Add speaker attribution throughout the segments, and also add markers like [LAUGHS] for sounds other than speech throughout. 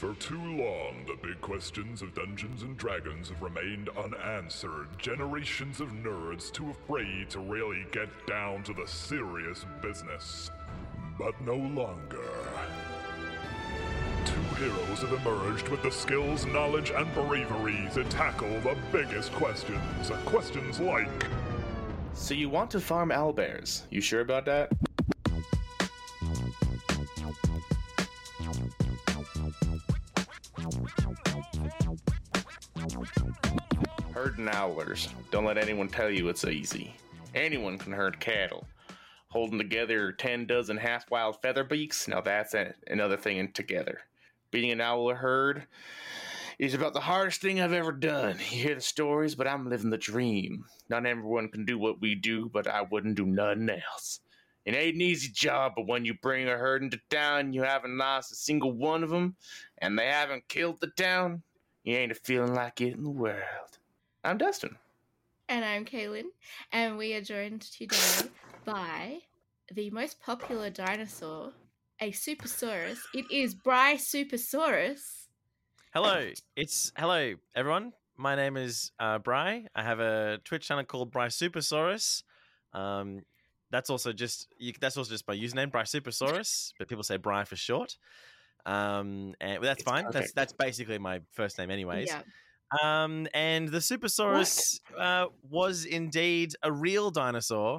Speaker 1: For too long, the big questions of Dungeons and Dragons have remained unanswered. Generations of nerds too afraid to really get down to the serious business. But no longer. Two heroes have emerged with the skills, knowledge, and bravery to tackle the biggest questions. Questions like
Speaker 2: So you want to farm owlbears? You sure about that? Owlers. Don't let anyone tell you it's easy. Anyone can herd cattle. Holding together ten dozen half wild feather beaks, now that's a- another thing in together. Beating an owl herd is about the hardest thing I've ever done. You hear the stories, but I'm living the dream. Not everyone can do what we do, but I wouldn't do nothing else. It ain't an easy job, but when you bring a herd into town, and you haven't lost a single one of them, and they haven't killed the town, you ain't a feeling like it in the world. I'm Dustin.
Speaker 3: And I'm Kaylin, and we are joined today by the most popular dinosaur, a Supersaurus. It is Bry Supersaurus.
Speaker 4: Hello, it's hello everyone. My name is uh, Bry. I have a Twitch channel called Bry Supersaurus. Um, that's also just you, that's also just my username, Bry Supersaurus, but people say Bry for short. Um, and that's
Speaker 2: It's
Speaker 4: fine. That's that's basically my first name, anyways.
Speaker 3: Yeah.
Speaker 4: Um, and the Supersaurus uh, was indeed a real dinosaur.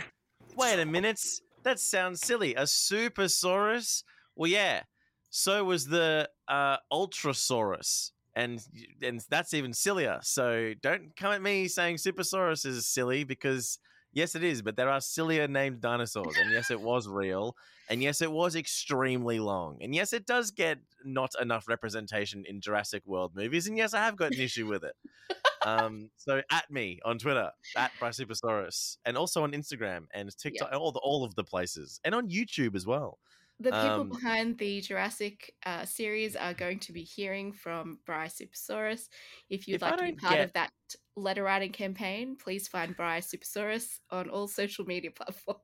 Speaker 4: Wait a minute, [LAUGHS] that sounds silly. A Supersaurus? Well, yeah. So was the uh, Ultrasaurus, and and that's even sillier. So don't come at me saying Supersaurus is silly because yes, it is. But there are sillier named dinosaurs, and yes, it was real, and yes, it was extremely long, and yes, it does get not enough representation in Jurassic World movies, and yes, I have got an issue with it. Um, so at me on Twitter at Brysupersaurus, and also on Instagram and TikTok, all the all of the places, and on YouTube as well.
Speaker 3: The people
Speaker 4: Um,
Speaker 3: behind the Jurassic uh, series are going to be hearing from Bry Supersaurus. If you'd
Speaker 4: If
Speaker 3: like to be part
Speaker 4: get-
Speaker 3: of that letter writing campaign, please find Bry Supersaurus on all social media [LAUGHS] platforms.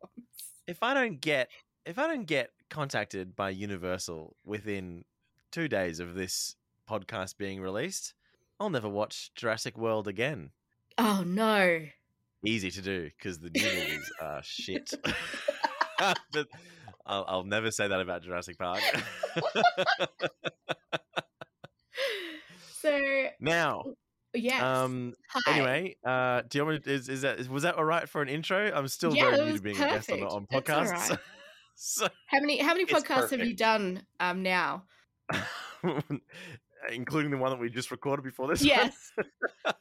Speaker 4: If I don't get if I don't get contacted by Universal within two days of this podcast being released, I'll never watch Jurassic World again.
Speaker 3: Oh no.
Speaker 4: Easy to do because the new movies [LAUGHS] are shit. [LAUGHS] but I'll, I'll never say that about Jurassic Park.
Speaker 3: So,
Speaker 4: now,
Speaker 3: yes.
Speaker 4: um,
Speaker 3: Hi.
Speaker 4: anyway, uh, do you want me to, is, is that is, was that all right for an intro? I'm still
Speaker 3: Yeah,
Speaker 4: very new to being a guest on,
Speaker 3: perfect.
Speaker 4: on podcasts. [LAUGHS]
Speaker 3: right.
Speaker 4: so,
Speaker 3: How many how many podcasts have you done um now? [LAUGHS]
Speaker 4: including the one that we just recorded before this.
Speaker 3: Yes. [LAUGHS]
Speaker 4: one?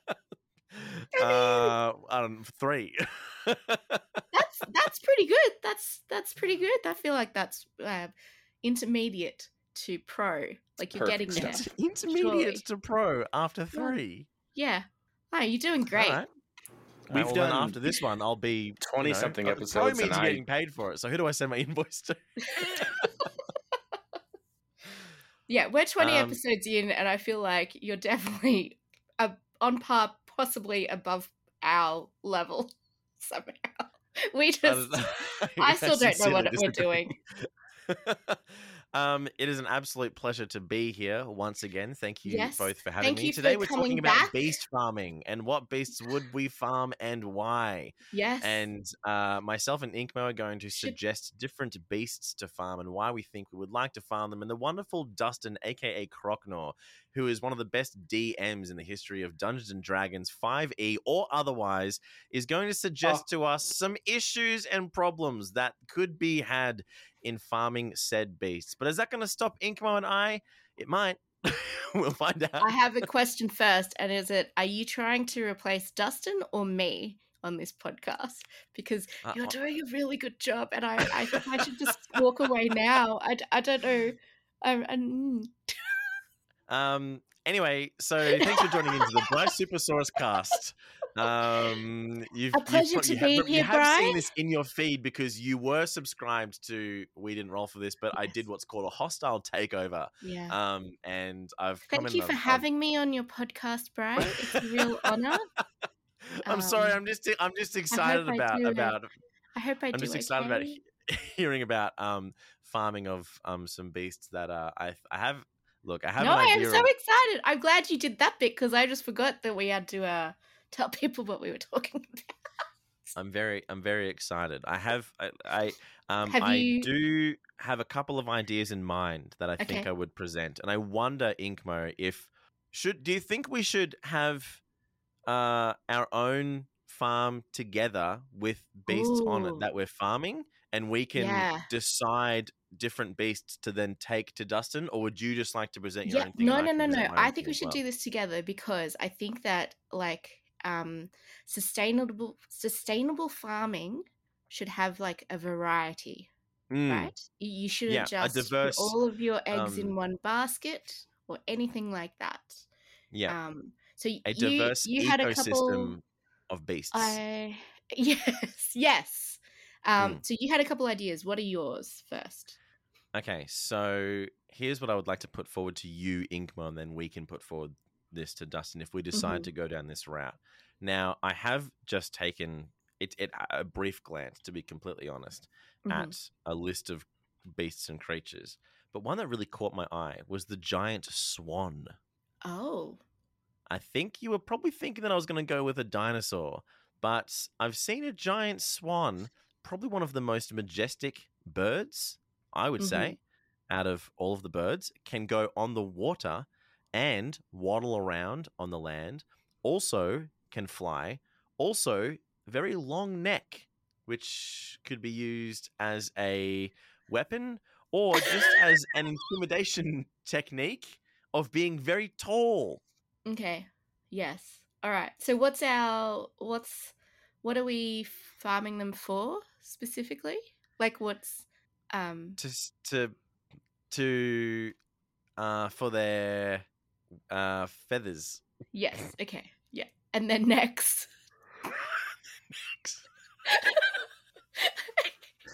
Speaker 4: uh, I don't know, three.
Speaker 3: That's that's pretty good. That's that's pretty good. I feel like that's uh, intermediate to pro. Like you're getting there.
Speaker 2: Perfect.
Speaker 4: Intermediate
Speaker 3: Surely.
Speaker 4: to pro after three.
Speaker 3: Yeah. Oh, you're doing great.
Speaker 4: All right.
Speaker 2: We've
Speaker 4: well, then
Speaker 2: done
Speaker 4: after this one, I'll be
Speaker 2: 20
Speaker 4: you know,
Speaker 2: something episodes
Speaker 4: Probably means
Speaker 2: and
Speaker 4: you're
Speaker 2: I-
Speaker 4: getting paid for it. So who do I send my [LAUGHS] invoice to? [LAUGHS]
Speaker 3: Yeah, we're 20
Speaker 4: Um,
Speaker 3: episodes in, and I feel like you're definitely [LAUGHS] uh, on par, possibly above our level somehow. We just, I still don't know what we're doing.
Speaker 4: Um, it is an absolute pleasure to be here once again. Thank you
Speaker 3: Yes,
Speaker 4: both for having
Speaker 3: thank
Speaker 4: me. Today we're talking about beast farming and what beasts would we farm and why.
Speaker 3: Yes.
Speaker 4: And uh, myself and Inkmo are going to
Speaker 3: Should-
Speaker 4: suggest different beasts to farm and why we think we would like to farm them. And the wonderful Dustin, aka Crocknor, who is one of the best DMs in the history of Dungeons and Dragons 5e or otherwise, is going to suggest
Speaker 3: Oh.
Speaker 4: to us some issues and problems that could be had in farming said beasts. But is that going to stop Inkmo and I? It might. [LAUGHS] we'll find out.
Speaker 3: I have a question first, and is it are you trying to replace Dustin or me on this podcast? Because
Speaker 4: Uh,
Speaker 3: you're doing a really good job, and I, I think I should just walk away now. I don't know. I'm, I'm,
Speaker 4: Um. Anyway, so thanks for joining into the Bryce Supersaurus cast. [LAUGHS] Um, you've,
Speaker 3: A
Speaker 4: you've
Speaker 3: pleasure to
Speaker 4: you
Speaker 3: be
Speaker 4: have,
Speaker 3: here,
Speaker 4: You have seen this in your feed because you were subscribed to We Didn't Roll for this, but I did what's called a hostile takeover.
Speaker 3: yeah.
Speaker 4: Um, and I've come
Speaker 3: Thank you for
Speaker 4: and I've-
Speaker 3: having me on your podcast, Brian. It's a real honor. [LAUGHS]
Speaker 4: I'm sorry.
Speaker 3: Um,
Speaker 4: I'm just I'm just excited
Speaker 3: I
Speaker 4: about
Speaker 3: have-
Speaker 4: about
Speaker 3: I hope I do.
Speaker 4: I'm just excited about
Speaker 3: okay.
Speaker 4: he- [LAUGHS] hearing about um farming of um some beasts that uh I I have Look, I have
Speaker 3: no, I am so
Speaker 4: of-
Speaker 3: excited. I'm glad you did that bit because I just forgot that we had to uh, tell people what we were talking [LAUGHS] about.
Speaker 4: I'm very, I'm very excited. I have, I, I, um,
Speaker 3: Have
Speaker 4: I do have a couple of ideas in mind that I think I would present, and I wonder, Inkmo, if should do you think we should have uh, our own farm together with beasts on it that we're farming, and we can
Speaker 3: Yeah.
Speaker 4: decide different beasts to then take to Dustin, or would you just like to present your
Speaker 3: Yeah,
Speaker 4: own thing?
Speaker 3: no, no, no, no.
Speaker 4: present my own
Speaker 3: I think we should
Speaker 4: well?
Speaker 3: do this together because I think that like um sustainable sustainable farming should have like a variety,
Speaker 4: Mm,
Speaker 3: right? You- You shouldn't
Speaker 4: Yeah,
Speaker 3: just put
Speaker 4: diverse,
Speaker 3: all of your eggs in
Speaker 4: um,
Speaker 3: one basket or anything like that.
Speaker 4: Yeah,
Speaker 3: Um so
Speaker 4: a
Speaker 3: you
Speaker 4: diverse
Speaker 3: you had a couple
Speaker 4: of beasts.
Speaker 3: I [LAUGHS] yes, yes. Um
Speaker 4: Mm.
Speaker 3: so you had a couple ideas. What are yours first?
Speaker 4: Okay, so here's what I would like to put forward to you, Inkmo, and then we can put forward this to Dustin if we decide
Speaker 3: Mhm.
Speaker 4: to go down this route. Now, I have just taken it, it a brief glance, to be completely honest,
Speaker 3: Mhm.
Speaker 4: at a list of beasts and creatures. But one that really caught my eye was the giant swan.
Speaker 3: Oh.
Speaker 4: I think you were probably thinking that I was going to go with a dinosaur, but I've seen a giant swan, probably one of the most majestic birds, I would say, out of all of the birds, can go on the water and waddle around on the land, also can fly, also very long neck, which could be used as a weapon or just as an [LAUGHS] intimidation technique of being very tall.
Speaker 3: Okay. Yes. All right. So what's our what's what are we farming them for specifically? Like what's um
Speaker 4: to to to uh for their uh feathers.
Speaker 3: yes. Okay. Yeah. And then next. [LAUGHS]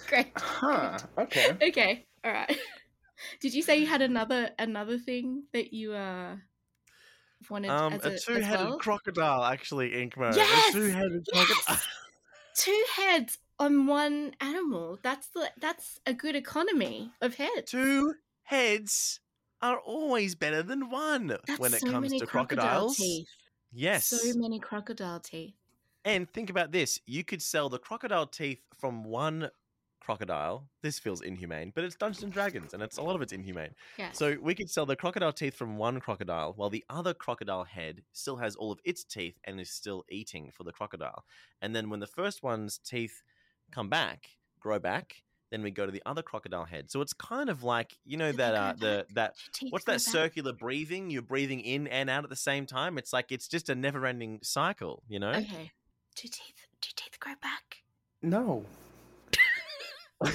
Speaker 3: Great.
Speaker 2: Huh. Okay.
Speaker 3: Okay. All right. [LAUGHS] Did you say you had another another thing that you uh wanted
Speaker 4: Um,
Speaker 3: as
Speaker 4: a,
Speaker 3: a,
Speaker 4: two-headed
Speaker 3: well?
Speaker 4: crocodile, actually, Inkmo.
Speaker 3: Yes!
Speaker 4: A two-headed crocodile. [LAUGHS]
Speaker 3: Two heads on one animal. That's the that's a good economy of heads.
Speaker 4: Two heads are always better than one
Speaker 3: That's
Speaker 4: when it
Speaker 3: so
Speaker 4: comes to
Speaker 3: crocodile
Speaker 4: crocodiles.
Speaker 3: teeth.
Speaker 4: Yes.
Speaker 3: So many crocodile teeth.
Speaker 4: And think about this: you could sell the crocodile teeth from one crocodile. This feels inhumane, but it's Dungeons and Dragons, and it's a lot of it's inhumane.
Speaker 3: Yes.
Speaker 4: So we could sell the crocodile teeth from one crocodile, while the other crocodile head still has all of its teeth and is still eating for the crocodile. And then when the first one's teeth come back, grow back, then we go to the other crocodile head. So it's kind of like you know
Speaker 3: Do
Speaker 4: that uh, the that [LAUGHS] what's
Speaker 3: grow
Speaker 4: that
Speaker 3: back?
Speaker 4: circular breathing? You're breathing in and out at the same time. It's like it's just a never-ending cycle, you know.
Speaker 3: Okay. Do teeth do teeth grow back?
Speaker 2: No. [LAUGHS] [LAUGHS]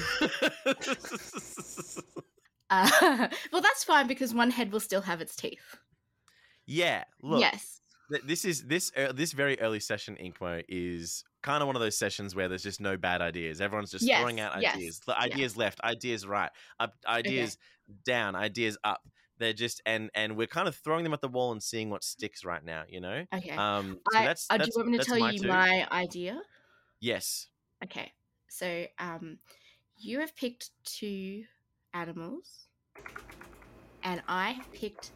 Speaker 3: Uh, well, that's fine because one head will still have its teeth.
Speaker 4: yeah, look.
Speaker 3: yes.
Speaker 4: th- this is this uh, this very early session Inkmo is kind of one of those sessions where there's just no bad ideas. Everyone's just throwing
Speaker 3: Yes,
Speaker 4: out
Speaker 3: yes,
Speaker 4: ideas, The ideas left, ideas right, up,
Speaker 3: Okay.
Speaker 4: ideas down, ideas up. They're just and and we're kind of throwing them at the wall and seeing what sticks right now. You know.
Speaker 3: Okay.
Speaker 4: Um. So
Speaker 3: I,
Speaker 4: that's,
Speaker 3: uh, do you want me to tell
Speaker 4: my
Speaker 3: you
Speaker 4: two.
Speaker 3: my idea?
Speaker 4: Yes.
Speaker 3: Okay. So, um, you have picked two animals, and I have picked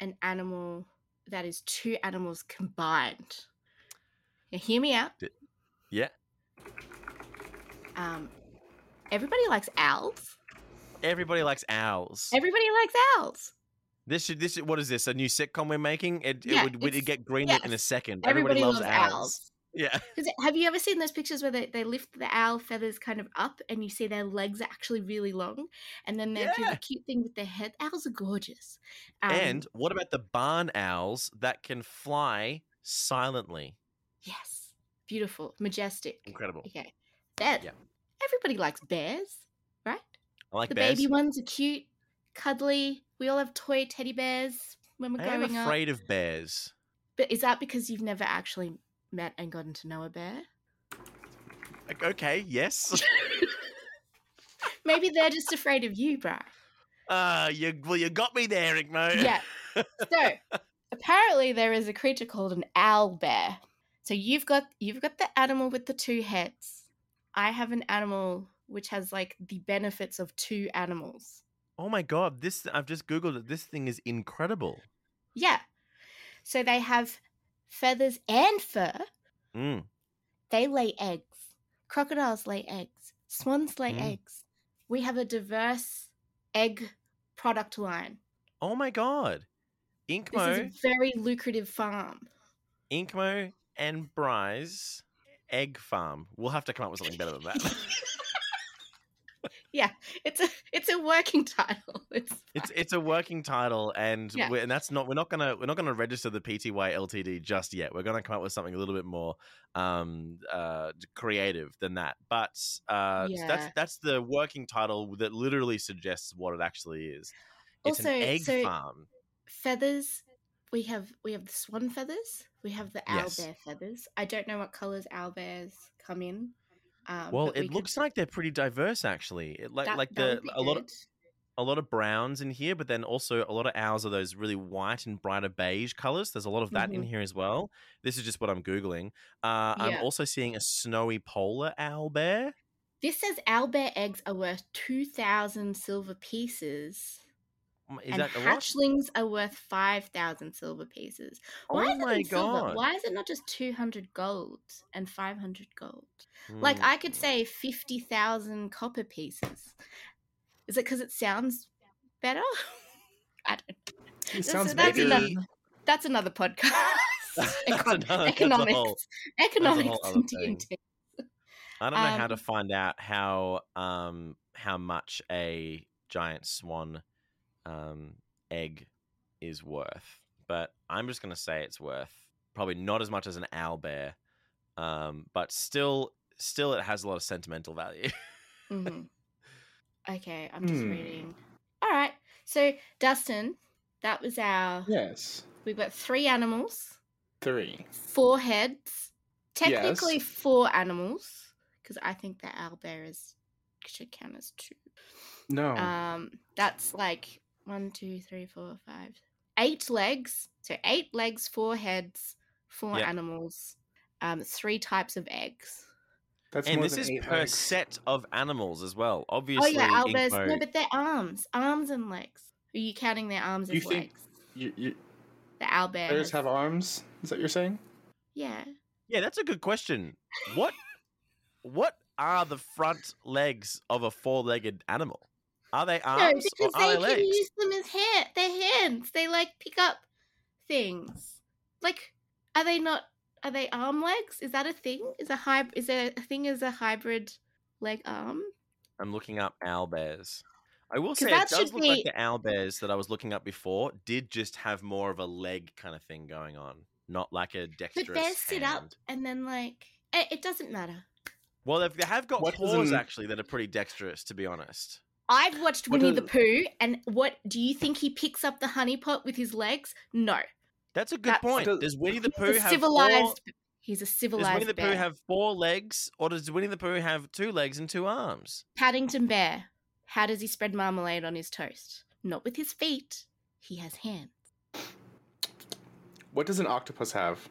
Speaker 3: an animal that is two animals combined. Now, hear me out.
Speaker 4: Yeah.
Speaker 3: Um, everybody likes owls.
Speaker 4: Everybody likes owls.
Speaker 3: Everybody likes owls.
Speaker 4: this should this what is this a new sitcom we're making? It,
Speaker 3: Yeah,
Speaker 4: it would would it get greenlit in a second.
Speaker 3: Everybody,
Speaker 4: loves,
Speaker 3: loves,
Speaker 4: owls.
Speaker 3: owls.
Speaker 4: Yeah. [LAUGHS]
Speaker 3: have you ever seen those pictures where they, they lift the owl feathers kind of up and you see their legs are actually really long and then they do
Speaker 4: Yeah.
Speaker 3: the cute thing with their head? Owls are gorgeous. Um,
Speaker 4: and what about the barn owls that can fly silently?
Speaker 3: Yes, beautiful, majestic.
Speaker 4: Incredible.
Speaker 3: Okay, bear.
Speaker 4: Yeah.
Speaker 3: Everybody likes bears, right?
Speaker 4: I like
Speaker 3: the
Speaker 4: bears.
Speaker 3: baby ones are cute, cuddly. We all have toy teddy bears when we're
Speaker 4: I am
Speaker 3: growing up.
Speaker 4: afraid of bears.
Speaker 3: But is that because you've never actually met and gotten to know a bear?
Speaker 4: Like, Okay, yes. [LAUGHS]
Speaker 3: Maybe they're just afraid of you, bro.
Speaker 4: Ah, you well, you got me there, Inkmo.
Speaker 3: Yeah. So [LAUGHS] apparently there is a creature called an owl bear. So you've got you've got the animal with the two heads. I have an animal which has like the benefits of two animals.
Speaker 4: Oh my god, this I've just googled it. This thing is incredible.
Speaker 3: Yeah. So they have feathers and fur.
Speaker 4: Mm.
Speaker 3: They lay eggs. Crocodiles lay eggs. Swans lay
Speaker 4: Mm.
Speaker 3: eggs. We have a diverse egg product line.
Speaker 4: Oh my god.
Speaker 3: This
Speaker 4: Inkmo,
Speaker 3: is a very lucrative farm.
Speaker 4: Inkmo and Bryce egg farm. We'll have to come up with something better than that. [LAUGHS]
Speaker 3: Yeah, it's a it's a working title. [LAUGHS] It's
Speaker 4: it's it's a working title, and
Speaker 3: Yeah.
Speaker 4: we're, and that's not we're not gonna we're not gonna register the PTY Ltd just yet. We're gonna come up with something a little bit more um uh creative than that. But uh
Speaker 3: Yeah.
Speaker 4: that's that's the working title that literally suggests what it actually is. It's
Speaker 3: Also,
Speaker 4: an egg
Speaker 3: so-
Speaker 4: farm.
Speaker 3: feathers. We have we have the swan feathers. We have the
Speaker 4: Yes.
Speaker 3: owlbear feathers. I don't know what colors owlbears come in. Um,
Speaker 4: Well,
Speaker 3: but we
Speaker 4: it
Speaker 3: could-
Speaker 4: looks like they're pretty diverse actually. It, like
Speaker 3: that-
Speaker 4: like
Speaker 3: that
Speaker 4: the a lot of a lot of browns in here, but then also a lot of owls are those really white and brighter beige colors. There's a lot of that in here as well. This is just what I'm googling. Uh, I'm also seeing a snowy polar owl bear.
Speaker 3: This says owl bear eggs are worth two thousand silver pieces,
Speaker 4: Is
Speaker 3: and
Speaker 4: that a lot?
Speaker 3: hatchlings are worth five thousand silver pieces. Why
Speaker 4: oh
Speaker 3: is it
Speaker 4: my
Speaker 3: in silver?
Speaker 4: god!
Speaker 3: Why is it not just two hundred gold and five hundred gold? Like
Speaker 4: Mm.
Speaker 3: I could say fifty thousand copper pieces. Is it because it sounds better? [LAUGHS] I don't.
Speaker 2: It
Speaker 3: That's-
Speaker 2: sounds
Speaker 3: that's
Speaker 2: bigger.
Speaker 3: another, that's another podcast. [LAUGHS]
Speaker 4: That's
Speaker 3: Econ-
Speaker 4: that's
Speaker 3: economics,
Speaker 4: whole-
Speaker 3: economics, and. D&D.
Speaker 4: I don't know how to
Speaker 3: um,
Speaker 4: find out how um how much a giant swan um egg is worth, but I'm just gonna say it's worth probably not as much as an owl bear, um, but still still it has a lot of sentimental value. [LAUGHS]
Speaker 3: Mhm. Okay, I'm just
Speaker 2: Hmm.
Speaker 3: reading. All right, so Dustin, that was our.
Speaker 2: Yes.
Speaker 3: We've got three animals,
Speaker 2: Three.
Speaker 3: four heads. Technically,
Speaker 2: Yes.
Speaker 3: four animals, because I think the owl bear is should count as two.
Speaker 2: No.
Speaker 3: Um, that's like one, two, three, four, five, eight legs. So eight legs, four heads, four
Speaker 4: Yep.
Speaker 3: animals, um, three types of eggs.
Speaker 2: That's
Speaker 4: and this is per
Speaker 2: legs.
Speaker 4: set of animals as well. Obviously, oh
Speaker 3: yeah, owlbears.
Speaker 4: Inkmo-
Speaker 3: No, but they're arms, arms and legs. Are you counting their arms
Speaker 2: You
Speaker 3: as
Speaker 2: think-
Speaker 3: legs?
Speaker 2: You, you,
Speaker 3: The owlbear.
Speaker 2: bears have arms? Is that what you're saying?
Speaker 3: Yeah.
Speaker 4: yeah, that's a good question. What what are the front legs of a four-legged animal? Are they
Speaker 3: No,
Speaker 4: arms
Speaker 3: because
Speaker 4: or are
Speaker 3: they
Speaker 4: they
Speaker 3: can
Speaker 4: legs?
Speaker 3: use them as hand. They're hands. They like pick up things. Like, are they not? Are they arm legs? Is that a thing? Is a hyb? Is there a thing as a hybrid leg arm?
Speaker 4: I'm looking up owl bears. I will say it
Speaker 3: that
Speaker 4: does
Speaker 3: should
Speaker 4: look like the owl bears that I was looking up before did just have more of a leg kind of thing going on, not like a dexterous
Speaker 3: But bears sit up and then like it, it doesn't matter.
Speaker 4: Well, they've, they have got
Speaker 2: What
Speaker 4: paws
Speaker 2: doesn't-
Speaker 4: actually that are pretty dexterous, to be honest.
Speaker 3: I've watched
Speaker 2: What
Speaker 3: Winnie the Pooh, and what do you think he picks up the honey pot with his legs? No,
Speaker 4: That's a good
Speaker 3: That's-
Speaker 4: point.
Speaker 2: Does-
Speaker 4: Does Winnie the Pooh have
Speaker 3: civilized.
Speaker 4: four?
Speaker 3: He's a civilized.
Speaker 4: Does Winnie the
Speaker 3: bear.
Speaker 4: Pooh have four legs, or does Winnie the Pooh have two legs and two arms?
Speaker 3: Paddington Bear. How does he spread marmalade on his toast? Not with his feet. He has hands.
Speaker 2: What does an octopus have?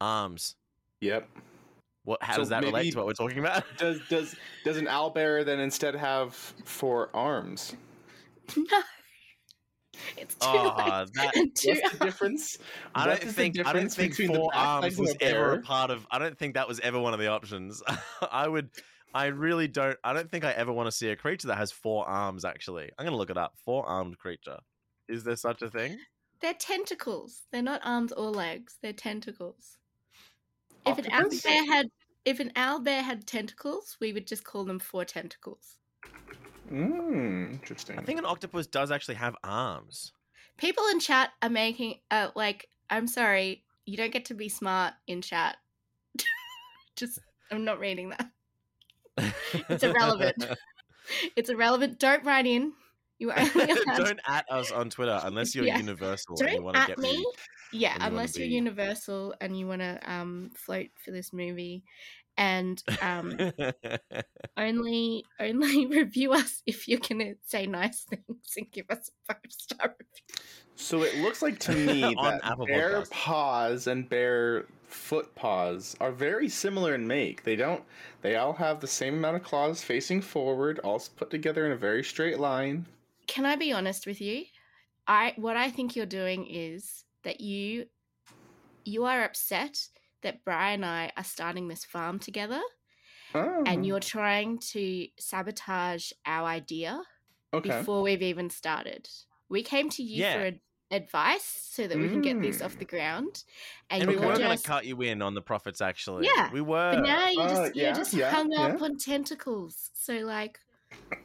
Speaker 4: Arms.
Speaker 2: Yep.
Speaker 4: What? How
Speaker 2: So
Speaker 4: does that relate to what we're talking about? [LAUGHS]
Speaker 2: Does does does an owlbear then instead have four arms? [LAUGHS]
Speaker 3: No. It's two
Speaker 4: Oh,
Speaker 3: legs
Speaker 4: that
Speaker 3: and [LAUGHS] two
Speaker 2: What's the difference?
Speaker 4: I don't think I don't think four arms was
Speaker 2: a
Speaker 4: ever a part of. I don't think that was ever one of the options. I would. I really don't. I don't think I ever want to see a creature that has four arms. Actually, I'm gonna look it up. Four armed creature. Is there such a thing?
Speaker 3: They're tentacles. They're not arms or legs. They're tentacles. If an
Speaker 2: Octopus?
Speaker 3: owlbear had if an owlbear had tentacles, we would just call them four tentacles.
Speaker 2: Mmm, interesting.
Speaker 4: I think an octopus does actually have arms.
Speaker 3: People in chat are making uh like I'm sorry, you don't get to be smart in chat. [LAUGHS] just I'm not reading that. It's irrelevant. [LAUGHS] It's irrelevant. Don't write in. You are [LAUGHS] only allowed
Speaker 4: don't at us on Twitter unless you're
Speaker 3: Yeah.
Speaker 4: universal and you
Speaker 3: Don't
Speaker 4: want to
Speaker 3: at
Speaker 4: get
Speaker 3: me.
Speaker 4: Me.
Speaker 3: Yeah,
Speaker 4: you
Speaker 3: unless you're
Speaker 4: be-
Speaker 3: universal and you want to um float for this movie, and um [LAUGHS] only only [LAUGHS] review us if you're gonna say nice things and give us a five star review.
Speaker 2: So it looks like to [LAUGHS] me that
Speaker 4: Apple
Speaker 2: bear
Speaker 4: Podcasts.
Speaker 2: paws and bear foot paws are very similar in make. They don't. They all have the same amount of claws facing forward, all put together in a very straight line.
Speaker 3: can I be honest with you? I what I think you're doing is that you you are upset that Brian and I are starting this farm together
Speaker 2: Oh,
Speaker 3: and you're trying to sabotage our idea
Speaker 2: okay.
Speaker 3: before we've even started. We came to you
Speaker 4: Yeah.
Speaker 3: for ad- advice so that we can get this
Speaker 2: Mm.
Speaker 3: off the ground. And,
Speaker 4: And we
Speaker 3: you're
Speaker 4: were going to cut you in on the profits, actually.
Speaker 3: Yeah,
Speaker 4: we were.
Speaker 3: but now you're
Speaker 2: Uh,
Speaker 3: just, you're just
Speaker 2: yeah,
Speaker 3: hung up on tentacles. So like, [CLEARS THROAT]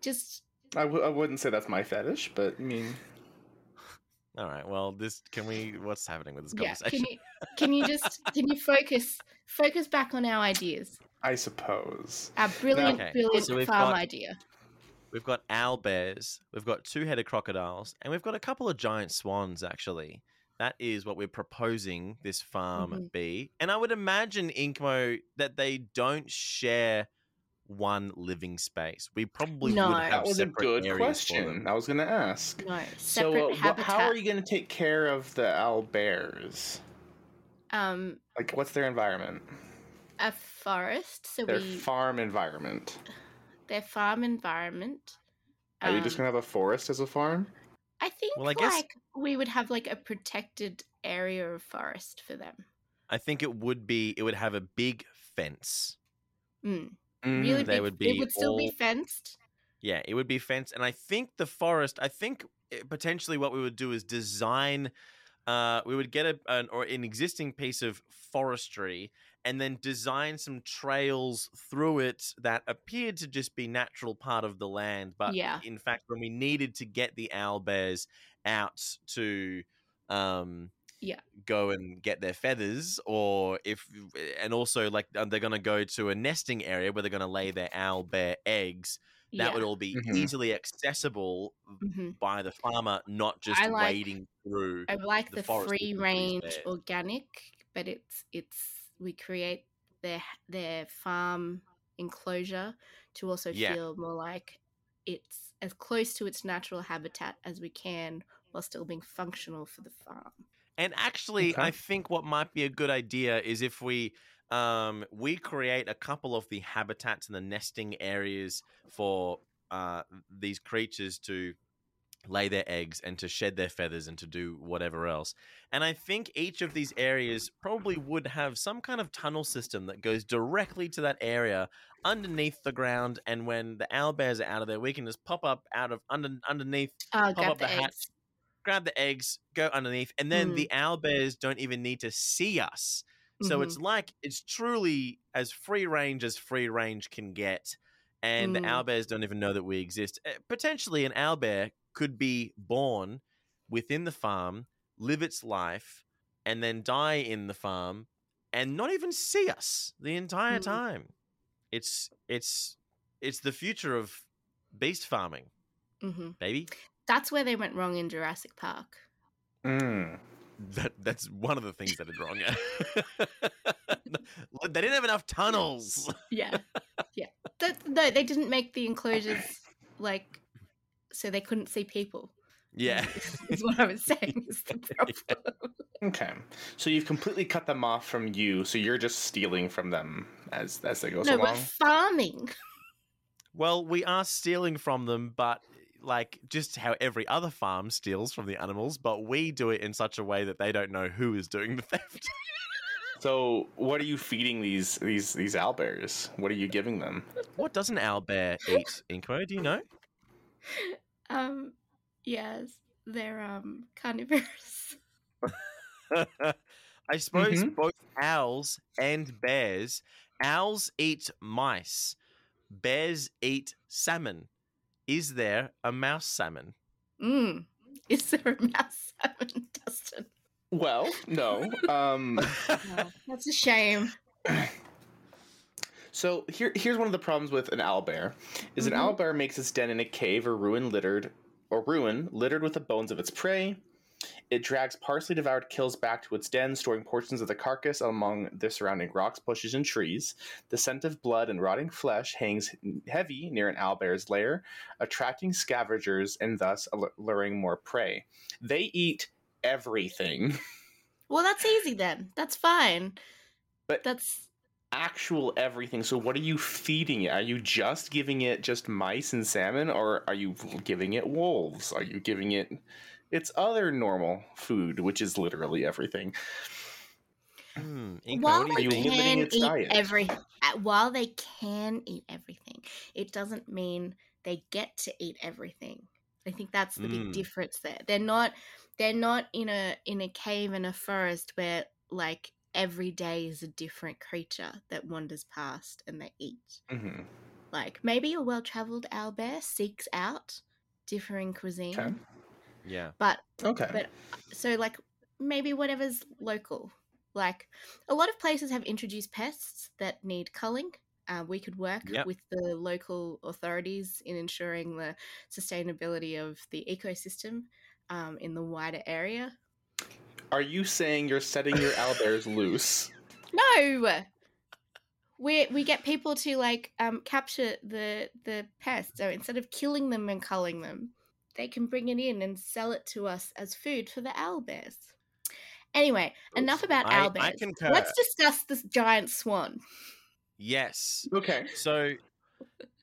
Speaker 3: just
Speaker 2: I, w- I wouldn't say that's my fetish, but I mean,
Speaker 4: All right. Well, this can we? What's happening with this
Speaker 3: yeah.
Speaker 4: conversation?
Speaker 3: Can you can you just can you focus focus back on our ideas,
Speaker 2: I suppose.
Speaker 3: our brilliant
Speaker 4: Okay,
Speaker 3: brilliant
Speaker 4: so
Speaker 3: farm
Speaker 4: got-
Speaker 3: idea.
Speaker 4: We've got owl bears, we've got two-headed crocodiles, and we've got a couple of giant swans. Actually, that is what we're proposing this farm
Speaker 3: Mhm.
Speaker 4: be. And I would imagine Inkmo that they don't share one living space. We probably
Speaker 3: No.
Speaker 4: would have
Speaker 2: That was a good
Speaker 4: areas for them.
Speaker 2: question. I was going to ask.
Speaker 3: No,
Speaker 2: So,
Speaker 3: separate
Speaker 2: uh, wha-
Speaker 3: habitat.
Speaker 2: how are you going to take care of the owl bears?
Speaker 3: um,
Speaker 2: Like, what's their environment?
Speaker 3: a forest. So
Speaker 2: Their
Speaker 3: we
Speaker 2: farm environment.
Speaker 3: their farm environment.
Speaker 2: Are you just
Speaker 3: um,
Speaker 2: going to have a forest as a farm?
Speaker 3: I think
Speaker 4: Well, I guess-
Speaker 3: we would have like a protected area of forest for them.
Speaker 4: I think it would be. It would have a big fence.
Speaker 3: Mm.
Speaker 2: Mm,
Speaker 3: Really
Speaker 4: they
Speaker 3: big.
Speaker 4: would be it
Speaker 3: would still be fenced.
Speaker 4: Yeah, it would be fenced, and I think the forest. I think eh, potentially what we would do is design. Uh, we would get a an or an existing piece of forestry, and then design some trails through it that appeared to just be natural part of the land. But
Speaker 3: Yeah.
Speaker 4: in fact, when we needed to get the owl bears out to, um,
Speaker 3: Yeah.
Speaker 4: go and get their feathers, or if and also like they're going to go to a nesting area where they're going to lay their owl bear eggs that
Speaker 3: yeah.
Speaker 4: would all be
Speaker 2: Mhm.
Speaker 4: easily accessible
Speaker 3: hmm
Speaker 4: by the farmer, not just
Speaker 3: I like-
Speaker 4: wading through.
Speaker 3: I like
Speaker 4: the
Speaker 3: the,
Speaker 4: forest
Speaker 3: free range
Speaker 4: there.
Speaker 3: organic, but it's it's we create their their farm enclosure to also
Speaker 4: Yeah.
Speaker 3: feel more like it's as close to its natural habitat as we can while still being functional for the farm.
Speaker 4: And actually,
Speaker 2: Okay.
Speaker 4: I think what might be a good idea is if we um, we create a couple of the habitats and the nesting areas for uh, these creatures to lay their eggs and to shed their feathers and to do whatever else. And I think each of these areas probably would have some kind of tunnel system that goes directly to that area underneath the ground. And when the owl bears are out of there, we can just pop up out of under underneath
Speaker 3: Oh,
Speaker 4: Pop up
Speaker 3: the
Speaker 4: the hatch. Grab the eggs, go underneath, and then
Speaker 3: Mm.
Speaker 4: the owlbears don't even need to see us. So
Speaker 3: Mhm.
Speaker 4: it's like it's truly as free range as free range can get, and the
Speaker 3: Mm.
Speaker 4: owlbears don't even know that we exist. Uh, Potentially, an owl bear could be born within the farm, live its life, and then die in the farm, and not even see us the entire
Speaker 3: Mm.
Speaker 4: time. It's it's it's the future of beast farming,
Speaker 3: Mhm.
Speaker 4: baby.
Speaker 3: That's where they went wrong in Jurassic Park.
Speaker 2: Mm.
Speaker 4: That that's one of the things that did wrong. [LAUGHS] they didn't have enough tunnels.
Speaker 3: Yeah, [LAUGHS] yeah. That, no, they didn't make the enclosures like so they couldn't see people.
Speaker 4: Yeah.
Speaker 3: is what I was saying. Is the [LAUGHS] problem.
Speaker 2: Okay. So you've completely cut them off from you, so you're just stealing from them as as they go
Speaker 3: No, we're farming.
Speaker 4: Well, we are stealing from them, but like just how every other farm steals from the animals, but we do it in such a way that they don't know who is doing the [LAUGHS] theft.
Speaker 2: So what are you feeding these these these owlbears? What are you giving them?
Speaker 4: what does an owlbear eat, Inkmo? Do you know? [LAUGHS]
Speaker 3: Um, yes, they're um carnivorous. [LAUGHS]
Speaker 4: I suppose
Speaker 2: Mhm.
Speaker 4: both owls and bears. Owls eat mice. Bears eat salmon. Is there a mouse salmon?
Speaker 3: Mm. Is there a mouse salmon, [LAUGHS] Dustin?
Speaker 2: Well, no. Um [LAUGHS]
Speaker 3: No, that's a shame. [CLEARS THROAT]
Speaker 2: So here, here's one of the problems with an owlbear: is
Speaker 3: Mhm.
Speaker 2: an owlbear makes its den in a cave or ruin littered, or ruin littered with the bones of its prey. It drags partially devoured kills back to its den, storing portions of the carcass among the surrounding rocks, bushes, and trees. The scent of blood and rotting flesh hangs heavy near an owlbear's lair, attracting scavengers and thus luring more prey. They eat everything. [LAUGHS]
Speaker 3: Well, that's easy then. That's fine.
Speaker 2: But-
Speaker 3: that's
Speaker 2: actual everything. So what are you feeding it? Are you just giving it just mice and salmon, or are you giving it wolves? Are you giving it its other normal food, which is literally everything?
Speaker 4: Hmm, Inkmo,
Speaker 3: while they
Speaker 4: you
Speaker 2: you
Speaker 4: think?
Speaker 2: limiting
Speaker 3: can eat
Speaker 2: diet?
Speaker 3: every uh, while they can eat everything it doesn't mean they get to eat everything i think that's the big
Speaker 4: Mm.
Speaker 3: difference there they're not they're not in a in a cave in a forest where like every day is a different creature that wanders past and they eat
Speaker 2: hmm
Speaker 3: like maybe a well-traveled owlbear seeks out differing cuisine
Speaker 2: Okay.
Speaker 4: Yeah.
Speaker 3: but
Speaker 2: Okay.
Speaker 3: but so like maybe whatever's local like a lot of places have introduced pests that need culling uh, we could work
Speaker 4: Yep.
Speaker 3: with the local authorities in ensuring the sustainability of the ecosystem um, in the wider area
Speaker 2: Are you saying you're setting your owlbears [LAUGHS] loose?
Speaker 3: no we we get people to like um, capture the the pests so instead of killing them and culling them they can bring it in and sell it to us as food for the owl bears. anyway enough about
Speaker 4: I,
Speaker 3: owlbears
Speaker 4: I.
Speaker 3: Let's discuss this giant swan.
Speaker 4: yes.
Speaker 2: Okay.
Speaker 4: So,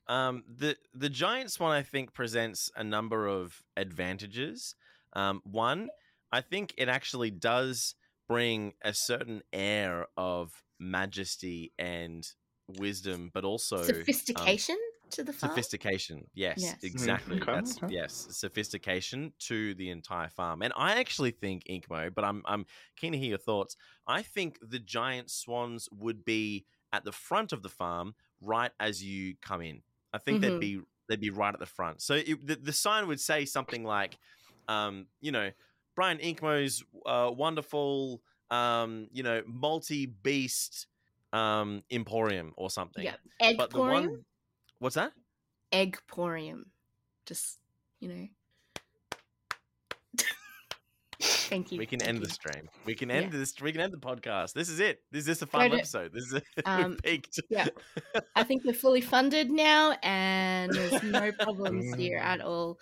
Speaker 4: um, the the giant swan I think presents a number of advantages. Um, one, I think it actually does bring a certain air of majesty and wisdom, but also um,
Speaker 3: Sophistication to the farm.
Speaker 4: sophistication. Yes,
Speaker 3: Yes. Mhm.
Speaker 4: exactly.
Speaker 2: Okay,
Speaker 4: That's
Speaker 2: okay.
Speaker 4: yes, sophistication to the entire farm. And I actually think Inkmo, but I'm I'm keen to hear your thoughts. I think the giant swans would be at the front of the farm right as you come in. I think
Speaker 3: Mhm.
Speaker 4: they'd be they'd be right at the front. So it, the the sign would say something like, um, you know, Brian Inkmo's uh, wonderful, um, you know, multi beast um emporium or something.
Speaker 3: yeah,
Speaker 4: But the one, what's that?
Speaker 3: Eggporium. Just you know. [LAUGHS] Thank you.
Speaker 4: We can
Speaker 3: thank
Speaker 4: end
Speaker 3: you.
Speaker 4: the stream. We can end this. We can end the podcast. This is it. This is a
Speaker 3: Go
Speaker 4: fun
Speaker 3: to-
Speaker 4: episode. This is [LAUGHS]
Speaker 3: Um,
Speaker 4: peaked.
Speaker 3: yeah. I think we're fully funded now, and there's no problems here at all.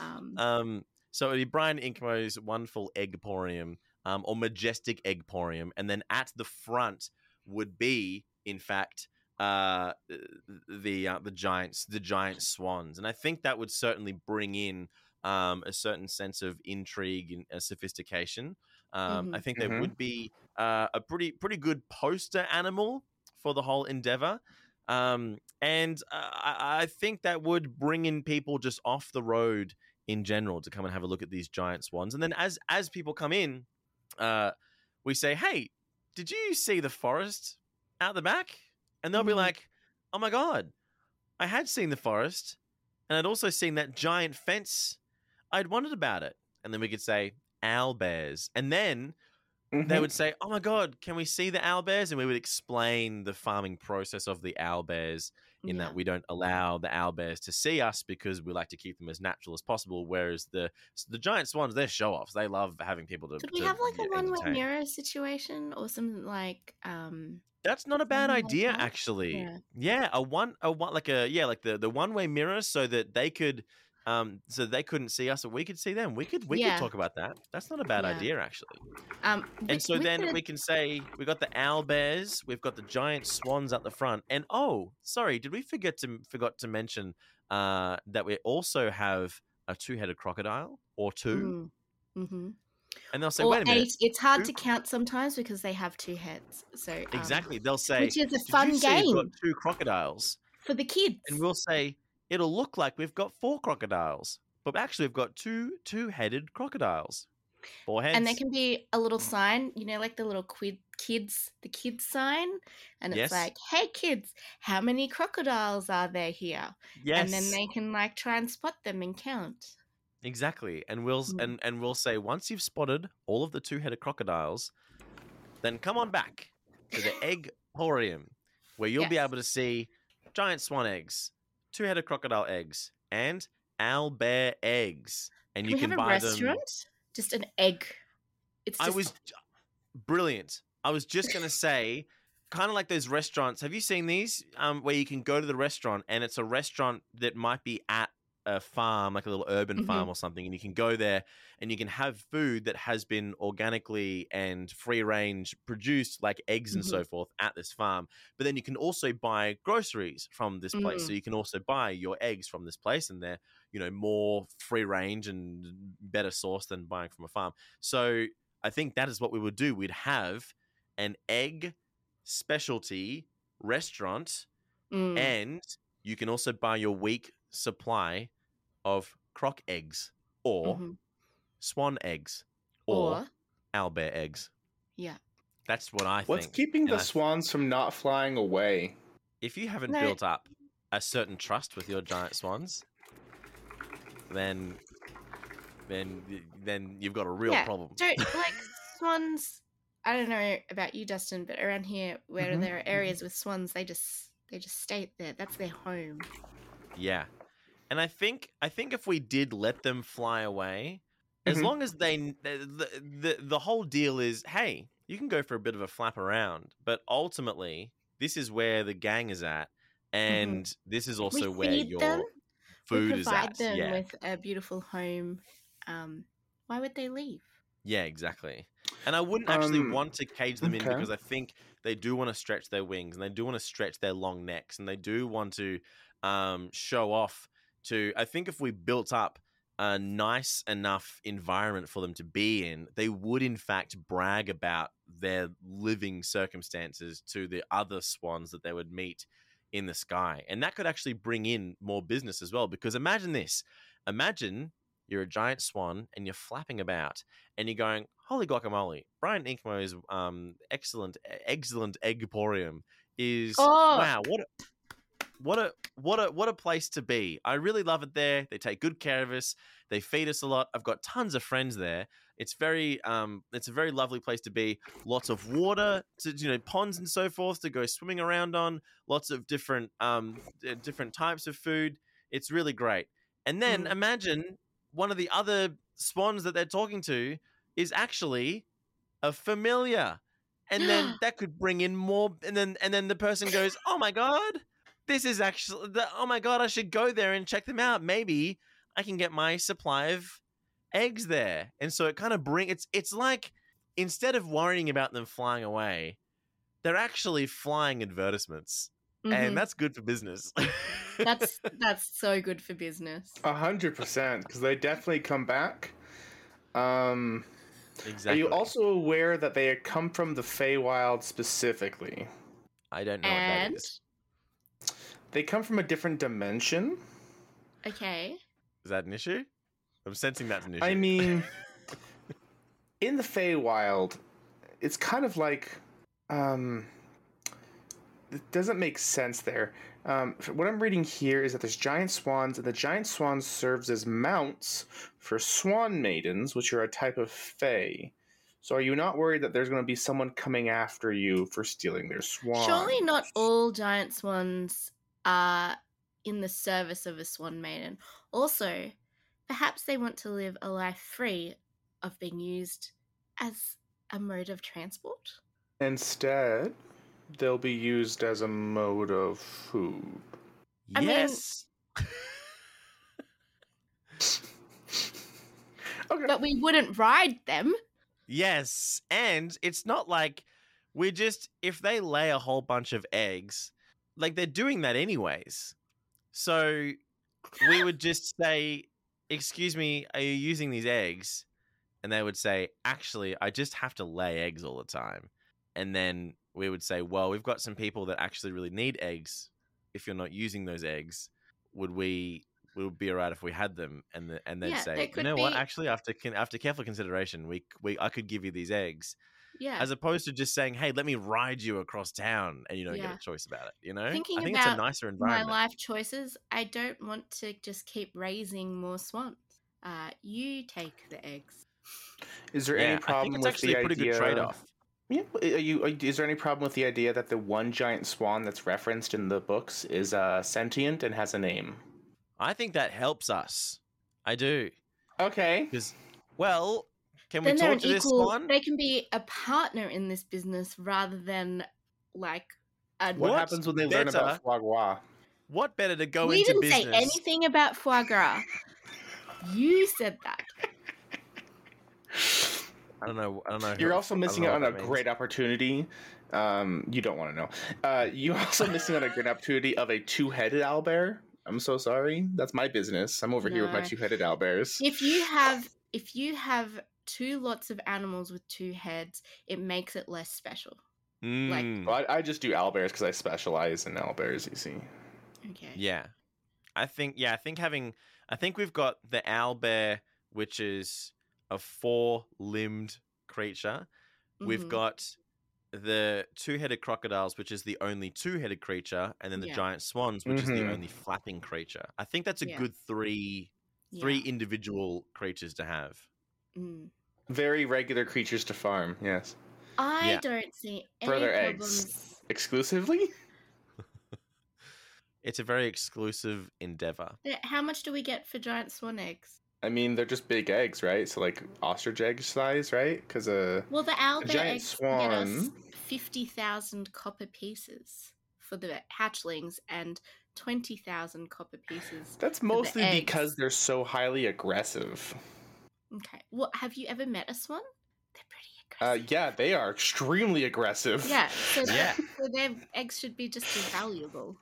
Speaker 3: Um,
Speaker 4: Um, so it'd be Brian Inkmo's wonderful eggporium, um, or majestic eggporium, and then at the front would be, in fact, uh, the uh, the giants, the giant swans, and I think that would certainly bring in um, a certain sense of intrigue and uh, sophistication. Um, I
Speaker 3: Mhm.
Speaker 4: think there
Speaker 2: Mhm.
Speaker 4: would be uh, a pretty pretty good poster animal for the whole endeavor. Um, and uh, I, I think that would bring in people just off the road in general to come and have a look at these giant swans. And then as as people come in, uh, we say, "Hey, did you see the forest out the back?" And they'll be
Speaker 3: Mhm.
Speaker 4: like, "Oh my god, I had seen the forest, and I'd also seen that giant fence. I'd wondered about it." And then we could say, "Owl bears," and then they
Speaker 2: Mhm.
Speaker 4: would say, "Oh my god, can we see the owl bears?" And we would explain the farming process of the owl bears in
Speaker 3: yeah.
Speaker 4: that we don't allow the owl bears to see us because we like to keep them as natural as possible. Whereas the the giant swans, they're show offs. They love having people to.
Speaker 3: Could we
Speaker 4: to
Speaker 3: have like a one way mirror situation or something like um
Speaker 4: That's not a bad
Speaker 3: Something like
Speaker 4: idea, actually.
Speaker 3: Yeah.
Speaker 4: Yeah, a one, a one, like a yeah, like the the one way mirror, so that they could, um, so they couldn't see us, but we could see them. We could we
Speaker 3: Yeah.
Speaker 4: could talk about that. That's not a bad
Speaker 3: Yeah.
Speaker 4: idea, actually.
Speaker 3: um
Speaker 4: And so
Speaker 3: with
Speaker 4: then
Speaker 3: the-
Speaker 4: we can say we got the owl bears, we've got the giant swans at the front, and oh, sorry, did we forget to forgot to mention uh, that we also have a two headed crocodile or 2
Speaker 3: Mm, mhm.
Speaker 4: and they'll say,
Speaker 3: or
Speaker 4: wait a minute,
Speaker 3: eight. It's hard
Speaker 4: two?
Speaker 3: to count sometimes because they have two heads. So um,
Speaker 4: exactly. They'll say,
Speaker 3: which is a
Speaker 4: "Did
Speaker 3: fun
Speaker 4: we've got
Speaker 3: game
Speaker 4: two crocodiles,
Speaker 3: for the kids.
Speaker 4: and we'll say it'll look like we've got four crocodiles, but actually we've got two two headed crocodiles, four heads.
Speaker 3: and there can be a little sign, you know, like the little quid kids, the kids sign, and it's
Speaker 4: Yes.
Speaker 3: like, "Hey kids, how many crocodiles are there here?"
Speaker 4: yes,
Speaker 3: And then they can like try and spot them and count.
Speaker 4: Exactly. And we'll
Speaker 3: Mm.
Speaker 4: and, and we'll say once you've spotted all of the two-headed crocodiles, then come on back to the [GASPS] Eggporium, where you'll be able to see giant swan eggs, two-headed crocodile eggs, and owl bear eggs. And
Speaker 3: Can
Speaker 4: you
Speaker 3: we
Speaker 4: can
Speaker 3: have a
Speaker 4: buy
Speaker 3: restaurant?
Speaker 4: them.
Speaker 3: Just an egg. It's
Speaker 4: I was brilliant. I was just gonna say, kind of like those restaurants. Have you seen these? Um, where you can go to the restaurant and it's a restaurant that might be at a farm, like a little urban
Speaker 3: Mhm.
Speaker 4: farm or something, and you can go there and you can have food that has been organically and free range produced, like eggs and so forth, at this farm. But then you can also buy groceries from this place. So
Speaker 3: Mm.
Speaker 4: you can also buy your eggs from this place, and they're you know more free range and better source than buying from a farm. So I think that is what we would do. We'd have an egg specialty restaurant
Speaker 3: Mm.
Speaker 4: and you can also buy your week supply of croc eggs or
Speaker 3: Mhm.
Speaker 4: swan eggs or,
Speaker 3: or
Speaker 4: owlbear eggs.
Speaker 3: yeah.
Speaker 4: That's what I
Speaker 2: What's
Speaker 4: think.
Speaker 2: What's keeping
Speaker 4: And
Speaker 2: the
Speaker 4: I-
Speaker 2: swans from not flying away?
Speaker 4: If you haven't
Speaker 3: No.
Speaker 4: built up a certain trust with your giant swans, then then then you've got a real
Speaker 3: Yeah,
Speaker 4: problem.
Speaker 3: Don't like swans. I don't know about you, Dustin, but around here, where
Speaker 2: Mhm,
Speaker 3: there are areas with swans, they just they just stay there. That's their home.
Speaker 4: Yeah. And I think I think if we did let them fly away, as
Speaker 2: Mhm.
Speaker 4: long as they the, the the whole deal is, hey, you can go for a bit of a flap around, but ultimately this is where the gang is at and this is also
Speaker 3: we
Speaker 4: where your
Speaker 3: them.
Speaker 4: food
Speaker 3: we
Speaker 4: is
Speaker 3: provide
Speaker 4: at.
Speaker 3: them
Speaker 4: yeah.
Speaker 3: with a beautiful home. Um, why would they leave?
Speaker 4: Yeah, exactly. And I wouldn't actually
Speaker 2: Um,
Speaker 4: want to cage them in because I think they do want to stretch their wings and they do want to stretch their long necks and they do want to um, show off to. I think if we built up a nice enough environment for them to be in, they would in fact brag about their living circumstances to the other swans that they would meet in the sky. And that could actually bring in more business as well. Because imagine this imagine you're a giant swan and you're flapping about and you're going, holy guacamole, Brian Inkmo's um, excellent, excellent eggporium is
Speaker 3: Oh.
Speaker 4: wow, what a what a what a what a place to be. I really love it there. They take good care of us. They feed us a lot. I've got tons of friends there. It's very um it's a very lovely place to be. Lots of water to you know ponds and so forth to go swimming around on. Lots of different um different types of food. It's really great. And then
Speaker 3: Mm.
Speaker 4: imagine one of the other swans that they're talking to is actually a familiar. And then [GASPS] that could bring in more and then and then the person goes, "Oh my god, this is actually the, oh my god, I should go there and check them out. Maybe I can get my supply of eggs there." And so it kind of bring it's it's like instead of worrying about them flying away, they're actually flying advertisements.
Speaker 3: Mhm.
Speaker 4: And that's good for business.
Speaker 3: that's [LAUGHS] that's so good for business.
Speaker 2: A hundred percent, because they definitely come back. Um,
Speaker 4: exactly.
Speaker 2: Are you also aware that they come from the Feywild specifically?
Speaker 4: I don't know
Speaker 3: And
Speaker 4: what that is.
Speaker 2: They come from a different dimension.
Speaker 3: okay,
Speaker 4: Is that an issue? I'm sensing that's an issue.
Speaker 2: I mean, [LAUGHS] in the Feywild, it's kind of like, um, it doesn't make sense there. Um, what I'm reading here is that there's giant swans, and the giant swans serves as mounts for swan maidens, which are a type of Fey. So are you not worried that there's going to be someone coming after you for stealing their swan?
Speaker 3: surely not all giant swans are in the service of a swan maiden. Also, perhaps they want to live a life free of being used as a mode of transport.
Speaker 2: Instead, they'll be used as a mode of food.
Speaker 3: I mean-
Speaker 4: yes. [LAUGHS]
Speaker 2: Okay.
Speaker 3: But we wouldn't ride them.
Speaker 4: Yes, and it's not like we're just if they lay a whole bunch of eggs, like they're doing that anyways. So we would just say, "Excuse me, are you using these eggs?" And they would say, "Actually, I just have to lay eggs all the time." And then we would say, "Well, we've got some people that actually really need eggs. If you're not using those eggs, would we would be alright if we had them?" And the, and they'd
Speaker 3: Yeah,
Speaker 4: say, "You know what? Actually, after after careful consideration, we we I could give you these eggs."
Speaker 3: Yeah.
Speaker 4: as opposed to just saying, "Hey, let me ride you across town," and you don't
Speaker 3: Yeah.
Speaker 4: get a choice about it. You know,
Speaker 3: Thinking
Speaker 4: I think it's a nicer environment.
Speaker 3: my life choices, I don't want to just keep raising more swans. Uh, you take the eggs.
Speaker 2: Is there
Speaker 4: yeah,
Speaker 2: any
Speaker 4: I
Speaker 2: problem
Speaker 4: think it's
Speaker 2: with
Speaker 4: actually
Speaker 2: the
Speaker 4: a pretty
Speaker 2: idea?
Speaker 4: good trade-off.
Speaker 2: Yeah, are you, are- is there any problem with the idea that the one giant swan that's referenced in the books is uh, sentient and has a name?
Speaker 4: I think that helps us. I do
Speaker 2: Okay.
Speaker 4: because, well, can we
Speaker 3: Then they're
Speaker 4: talk
Speaker 3: an
Speaker 4: to this
Speaker 3: equal.
Speaker 4: one?
Speaker 3: They can be a partner in this business rather than like a
Speaker 2: What
Speaker 4: What?
Speaker 2: happens when they learn about foie gras?
Speaker 4: what better to go
Speaker 3: we
Speaker 4: into
Speaker 3: didn't say anything about foie gras. You said that.
Speaker 4: I don't know. I don't know.
Speaker 2: You're
Speaker 4: who-
Speaker 2: also missing out on a
Speaker 4: means.
Speaker 2: great opportunity. Um, you don't want to know. Uh, you also [LAUGHS] missing out on a great opportunity of a two-headed owlbear. I'm so sorry. That's my business. I'm over here with my two-headed owlbears.
Speaker 3: If you have if you have two lots of animals with two heads, it makes it less special.
Speaker 4: Mm,
Speaker 2: Well, I, I just do owlbears because I specialize in owlbears. You see.
Speaker 3: Okay.
Speaker 4: yeah, I think. Yeah, I think having. I think we've got the owl bear, which is a four-limbed creature. We've
Speaker 3: Mhm.
Speaker 4: got the two-headed crocodiles, which is the only two-headed creature, and then the
Speaker 3: Yeah.
Speaker 4: giant swans, which is the
Speaker 2: Mhm.
Speaker 4: only flapping creature. I think that's a
Speaker 3: Yeah.
Speaker 4: good three three
Speaker 3: Yeah.
Speaker 4: individual creatures to have.
Speaker 3: Mm.
Speaker 2: Very regular creatures to farm. Yes.
Speaker 3: I
Speaker 4: Yeah.
Speaker 3: don't see any
Speaker 2: For their
Speaker 3: problems.
Speaker 2: eggs. Exclusively. [LAUGHS]
Speaker 4: It's a very exclusive endeavor.
Speaker 3: How much do we get for giant swan eggs?
Speaker 2: I mean, they're just big eggs, right? So like ostrich egg size, right? Because uh,
Speaker 3: Well, the owlbear
Speaker 2: giant
Speaker 3: eggs get us
Speaker 2: swan-
Speaker 3: fifty thousand copper pieces for the hatchlings and twenty thousand copper pieces.
Speaker 2: that's
Speaker 3: the
Speaker 2: mostly
Speaker 3: eggs.
Speaker 2: because they're so highly aggressive.
Speaker 3: Okay. Well, have you ever met a swan? They're pretty aggressive.
Speaker 2: Uh, yeah, they are extremely aggressive.
Speaker 3: Yeah. So, [LAUGHS]
Speaker 4: Yeah.
Speaker 3: their- so their eggs should be just as valuable.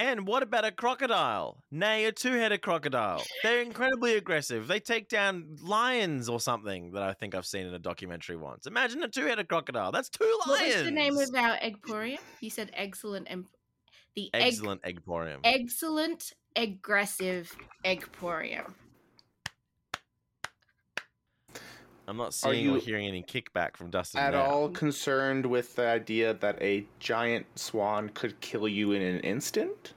Speaker 4: And what about a crocodile? Nay, a two-headed crocodile. They're incredibly aggressive. They take down lions or something that I think I've seen in a documentary once. Imagine a two-headed crocodile. That's two
Speaker 3: What
Speaker 4: lions.
Speaker 3: was the name of our eggporium? You said excellent and the egg
Speaker 4: Excellent eggporium.
Speaker 3: excellent aggressive eggporium.
Speaker 4: I'm not seeing or hearing any kickback from Dustin
Speaker 2: At
Speaker 4: now.
Speaker 2: all concerned with the idea that a giant swan could kill you in an instant?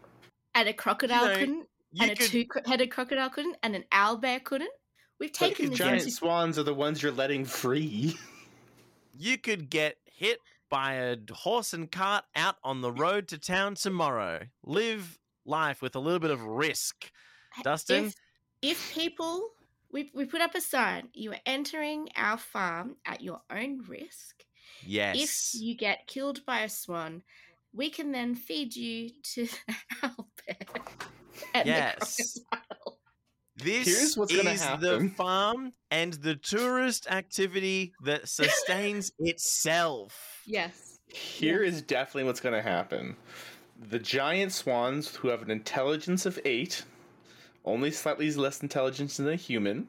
Speaker 3: And a crocodile
Speaker 4: know,
Speaker 3: couldn't,
Speaker 4: You
Speaker 3: and a two-headed crocodile couldn't, and an owlbear couldn't. We've
Speaker 2: But
Speaker 3: taken
Speaker 2: the giant
Speaker 3: into
Speaker 2: swans are the ones you're letting free.
Speaker 4: you could get hit by a horse and cart out on the road to town tomorrow. Live life with a little bit of risk. Dustin?
Speaker 3: If, if people, we, we put up a sign, you are entering our farm at your own risk.
Speaker 4: Yes.
Speaker 3: If you get killed by a swan, we can then feed you to [LAUGHS] the owlbear and
Speaker 4: Yes.
Speaker 3: the crocodile.
Speaker 4: This
Speaker 2: Here's what's gonna
Speaker 4: is the
Speaker 2: happen.
Speaker 4: farm and the tourist activity that sustains [LAUGHS] itself.
Speaker 3: Yes.
Speaker 2: Here is definitely what's going to happen. The giant swans, who have an intelligence of eight, only slightly less intelligence than a human,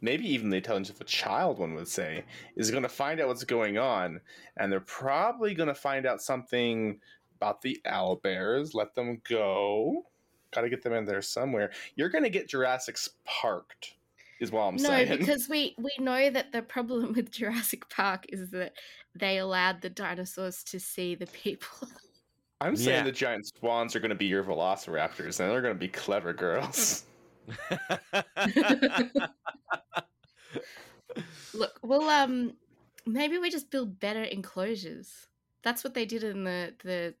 Speaker 2: maybe even the intelligence of a child, one would say, is going to find out what's going on, and they're probably going to find out something about the owl bears. Let them go. Got to get them in there somewhere. You're going to get Jurassic parked, is what I'm
Speaker 3: no,
Speaker 2: saying.
Speaker 3: No, because we we know that the problem [LAUGHS] with Jurassic Park is that they allowed the dinosaurs to see the people. [LAUGHS]
Speaker 2: I'm saying
Speaker 4: Yeah.
Speaker 2: the giant swans are going to be your velociraptors, and they're going to be clever girls. [LAUGHS]
Speaker 3: Look, well, um, maybe we just build better enclosures. That's what they did in the the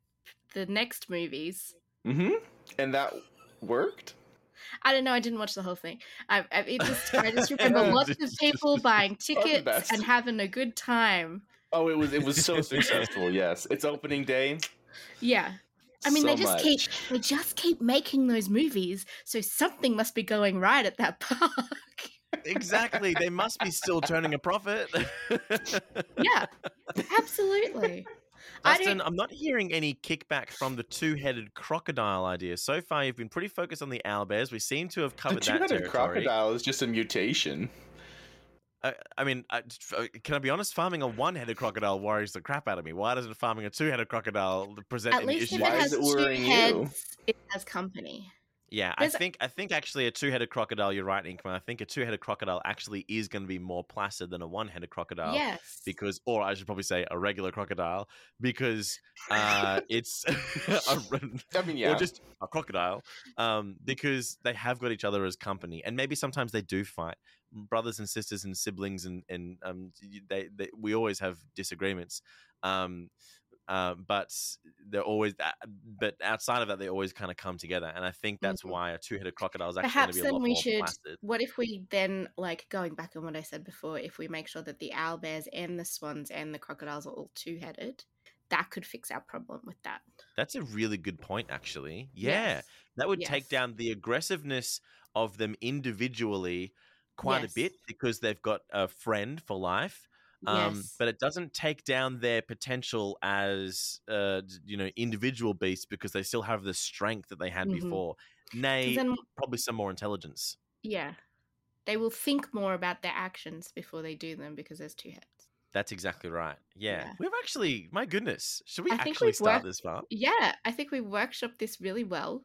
Speaker 3: the next movies.
Speaker 2: Mm-hmm. And that worked.
Speaker 3: I don't know. I didn't watch the whole thing. I, I it just I just [LAUGHS] remember lots of people buying [LAUGHS] tickets and having a good time.
Speaker 2: Oh, it was it was so [LAUGHS] successful. Yes, it's opening day.
Speaker 3: Yeah. I mean,
Speaker 2: so
Speaker 3: they just
Speaker 2: much.
Speaker 3: keep they just keep making those movies, so something must be going right at that [LAUGHS] park.
Speaker 4: exactly. They must be still turning a profit. [LAUGHS]
Speaker 3: yeah, absolutely. I
Speaker 4: Dustin,
Speaker 3: don't-
Speaker 4: I'm not hearing any kickback from the two-headed crocodile idea. So far, you've been pretty focused on the owlbears. We seem to have
Speaker 2: The
Speaker 4: covered that
Speaker 2: two-headed
Speaker 4: territory.
Speaker 2: crocodile is just a mutation.
Speaker 4: I, I mean, I, uh, can I be honest? Farming a one-headed crocodile worries the crap out of me. Why doesn't farming a two-headed crocodile present
Speaker 3: At
Speaker 4: any
Speaker 3: least if
Speaker 4: issues?
Speaker 3: it
Speaker 2: Why is
Speaker 3: has
Speaker 2: it
Speaker 3: two
Speaker 2: worrying you?
Speaker 3: heads, it has company.
Speaker 4: Yeah, I
Speaker 3: There's a-
Speaker 4: think I think actually a two-headed crocodile. You're right, Inkmo. I think a two-headed crocodile actually is going to be more placid than a one-headed crocodile.
Speaker 3: yes.
Speaker 4: Because, or I should probably say a regular crocodile, because uh, [LAUGHS] it's [LAUGHS] a,
Speaker 2: I mean, yeah.
Speaker 4: or just a crocodile, um, because they have got each other as company, and maybe sometimes they do fight, brothers and sisters and siblings, and and um, they, they we always have disagreements, um, uh, but they're always, but outside of that, they always kind of come together, and I think that's
Speaker 3: Mhm.
Speaker 4: why a two-headed crocodile is actually going to be a
Speaker 3: then
Speaker 4: lot
Speaker 3: we
Speaker 4: more
Speaker 3: should.
Speaker 4: placid.
Speaker 3: What if we then, like going back on what I said before, if we make sure that the owl bears and the swans and the crocodiles are all two headed, that could fix our problem with that.
Speaker 4: That's a really good point, actually. Yeah,
Speaker 3: Yes.
Speaker 4: that would take down the aggressiveness of them individually quite
Speaker 3: Yes.
Speaker 4: a bit because they've got a friend for life. Um,
Speaker 3: yes.
Speaker 4: but it doesn't take down their potential as uh, you know individual beasts because they still have the strength that they had
Speaker 3: Mhm.
Speaker 4: before.
Speaker 3: 'Cause
Speaker 4: Nay,
Speaker 3: then,
Speaker 4: probably some more intelligence.
Speaker 3: yeah, they will think more about their actions before they do them because there's two heads.
Speaker 4: That's exactly right. Yeah.
Speaker 3: Yeah.
Speaker 4: We've actually, my goodness, should we
Speaker 3: I
Speaker 4: actually
Speaker 3: we've
Speaker 4: start
Speaker 3: worked-
Speaker 4: this far?
Speaker 3: Yeah, I think we workshopped this really well.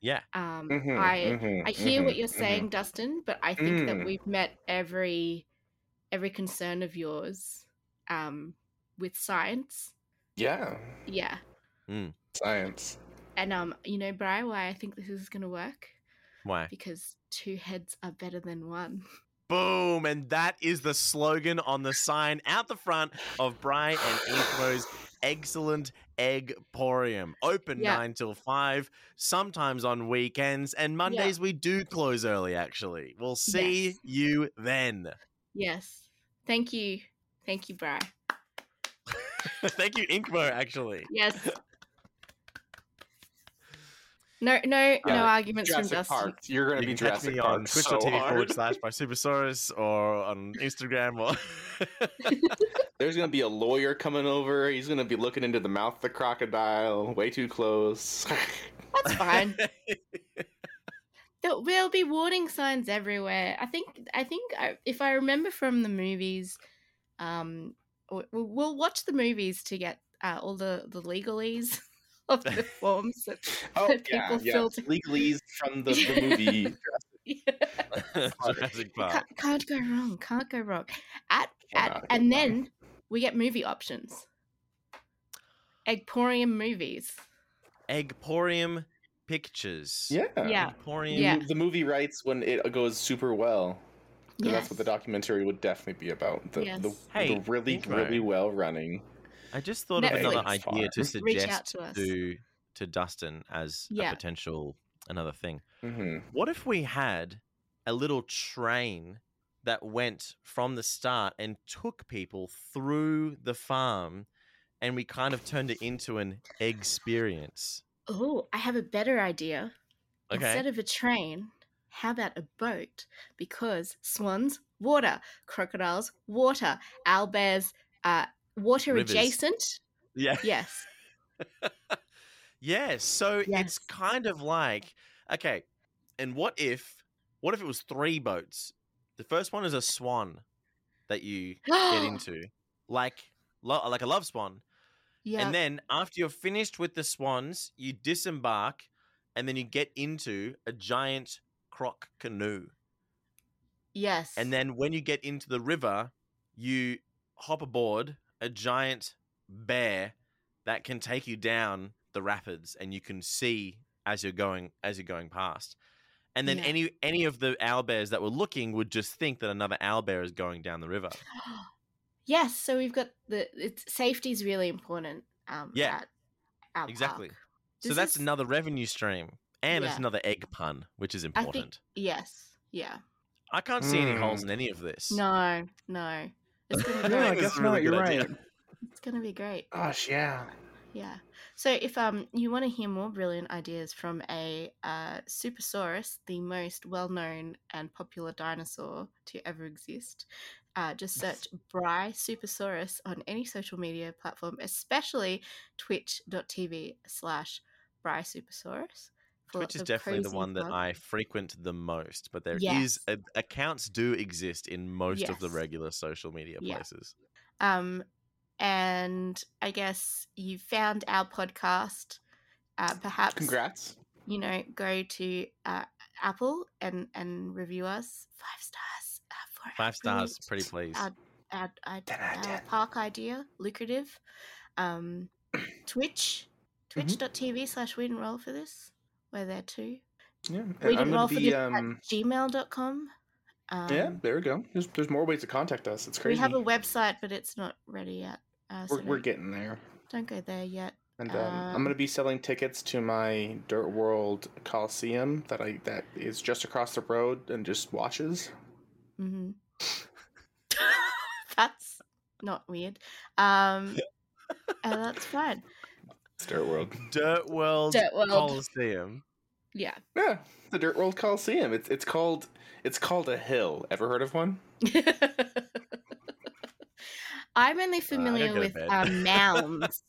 Speaker 4: Yeah.
Speaker 3: Um,
Speaker 2: Mhm,
Speaker 3: I
Speaker 2: mhm,
Speaker 3: I hear what
Speaker 2: mhm,
Speaker 3: you're
Speaker 2: mhm.
Speaker 3: saying, Dustin, but I think that
Speaker 2: Mm.
Speaker 3: we've met every every concern of yours um, with science.
Speaker 2: Yeah,
Speaker 3: Yeah,
Speaker 2: science.
Speaker 3: and um, you know, Bry, why I think this is gonna work
Speaker 4: Why?
Speaker 3: because two heads are better than one.
Speaker 4: Boom. And that is the slogan on the sign out the front of Bry and Inkmo's excellent Eggporium. Open
Speaker 3: Yeah.
Speaker 4: 9 till 5, sometimes on weekends, and Mondays we do close early, actually. We'll see
Speaker 3: Yes.
Speaker 4: you then.
Speaker 3: Yes, thank you, thank you, Bry. [LAUGHS]
Speaker 4: Thank you, Inkmo, actually.
Speaker 3: Yes. [LAUGHS] No, no, no
Speaker 2: Uh,
Speaker 3: arguments from
Speaker 2: Jurassic
Speaker 3: Dustin.
Speaker 2: Park. You're gonna
Speaker 4: You
Speaker 2: be
Speaker 4: can
Speaker 2: Jurassic
Speaker 4: me
Speaker 2: Park
Speaker 4: on
Speaker 2: so
Speaker 4: twitch.tv
Speaker 2: hard.
Speaker 4: forward slash Bry Supersaurus or on Instagram or [LAUGHS]
Speaker 2: There's gonna be a lawyer coming over. He's gonna be looking into the mouth of the crocodile. Way too close.
Speaker 3: That's fine. There will be warning signs everywhere. I think. I think I, if I remember from the movies, um, we'll, we'll watch the movies to get uh, all the the legalese [LAUGHS] of the [LAUGHS] forms that,
Speaker 2: oh
Speaker 3: that
Speaker 2: yeah,
Speaker 3: people
Speaker 2: yeah.
Speaker 3: fill to-
Speaker 2: Legalese from the, the [LAUGHS] movie.
Speaker 4: Jurassic Park.
Speaker 3: can't, can't go wrong. Can't go wrong. At, at
Speaker 2: Cannot go
Speaker 3: and
Speaker 2: wrong.
Speaker 3: then we get movie options. Eggporium movies.
Speaker 4: Eggporium Pictures.
Speaker 2: Yeah.
Speaker 3: Yeah.
Speaker 4: Eggporium.
Speaker 3: Yeah.
Speaker 2: The movie writes when it goes super well.
Speaker 3: Yes.
Speaker 2: That's what the documentary would definitely be about. The, the,
Speaker 3: Yes.
Speaker 4: Hey,
Speaker 2: the really,
Speaker 4: Intro.
Speaker 2: really well running.
Speaker 4: I just thought of another idea to
Speaker 2: Fine.
Speaker 3: Reach out
Speaker 4: suggest
Speaker 3: to
Speaker 4: to to Dustin as
Speaker 3: Yeah.
Speaker 4: a potential another thing.
Speaker 2: hmm
Speaker 4: What if we had a little train that went from the start and took people through the farm and we kind of turned it into an experience?
Speaker 3: Oh, I have a better idea.
Speaker 4: Okay.
Speaker 3: Instead of a train, how about a boat? Because swans, water, crocodiles, water, owlbears, uh, water
Speaker 4: Rivers.
Speaker 3: adjacent.
Speaker 4: yeah.
Speaker 3: Yes. [LAUGHS]
Speaker 4: Yeah, so it's kind of like okay, and what if what if it was three boats? The first one is a swan that you get [GASPS] into, like lo- like a love swan,
Speaker 3: yeah.
Speaker 4: and then after you're finished with the swans, you disembark, and then you get into a giant croc canoe,
Speaker 3: yes.
Speaker 4: and then when you get into the river, you hop aboard a giant bear that can take you down the rapids and you can see as you're going as you're going past. And then
Speaker 3: Yeah.
Speaker 4: any any of the owl bears that were looking would just think that another owl bear is going down the river. [GASPS] [GASPS] [GASPS] [LAUGHS]
Speaker 3: yes. So we've got the it's, safety is really important. Um,
Speaker 4: Yeah.
Speaker 3: At our
Speaker 4: exactly.
Speaker 3: park.
Speaker 4: So
Speaker 3: This
Speaker 4: that's
Speaker 3: is-
Speaker 4: another revenue stream. And it's another egg pun, which is
Speaker 3: I think-
Speaker 4: important.
Speaker 3: Yes. Yeah.
Speaker 4: I, can't see any holes
Speaker 2: Hmm.
Speaker 4: in any of this.
Speaker 3: No. No. It's gonna be [LAUGHS]
Speaker 4: No,
Speaker 3: great.
Speaker 4: I think it's a really good idea.
Speaker 3: It's gonna be great.
Speaker 2: Gosh, yeah.
Speaker 3: Yeah. So if um you want to hear more brilliant ideas from a uh, Supersaurus, the most well-known and popular dinosaur to ever exist, uh, just search Bry Supersaurus on any social media platform, especially twitch.tv slash Bry Supersaurus.
Speaker 4: Twitch is definitely the one that. I frequent the most, but there is
Speaker 3: Yes.
Speaker 4: a, accounts do exist in most of the regular social media
Speaker 3: Yeah.
Speaker 4: places.
Speaker 3: Um, and I guess you found our podcast. Uh, perhaps
Speaker 2: Congrats.
Speaker 3: you know, go to uh, Apple and and review us five stars
Speaker 4: Five stars, pretty please.
Speaker 3: Our, our, our,
Speaker 2: Ten out
Speaker 3: our park idea, lucrative. Um, [CLEARS THROAT] Twitch,
Speaker 2: Mm-hmm.
Speaker 3: twitch.tv slash we didn't roll for this. We're there too.
Speaker 2: Yeah. and
Speaker 3: We didn't roll
Speaker 2: gonna
Speaker 3: for
Speaker 2: be
Speaker 3: this
Speaker 2: um
Speaker 3: at gmail.com. Um,
Speaker 2: Yeah, there we go. There's there's more ways to contact us. It's crazy.
Speaker 3: We have a website, but it's not ready yet. Uh, so
Speaker 2: we're, we're getting there.
Speaker 3: don't go there yet.
Speaker 2: And um, I'm
Speaker 3: Um,
Speaker 2: gonna be selling tickets to my Dirt World Coliseum that I that is just across the road and just watches.
Speaker 3: Hmm [LAUGHS] That's not weird. Um, Uh, that's fine.
Speaker 2: It's Dirt World.
Speaker 4: Dirt World,
Speaker 3: Dirt World.
Speaker 4: Coliseum.
Speaker 3: Yeah.
Speaker 2: Yeah, the Dirt World Coliseum. It's it's called it's called a hill. Ever heard of one? [LAUGHS]
Speaker 3: I'm only
Speaker 4: Uh,
Speaker 3: familiar
Speaker 4: gotta
Speaker 3: with
Speaker 4: to bed.
Speaker 3: um, [LAUGHS] mounds.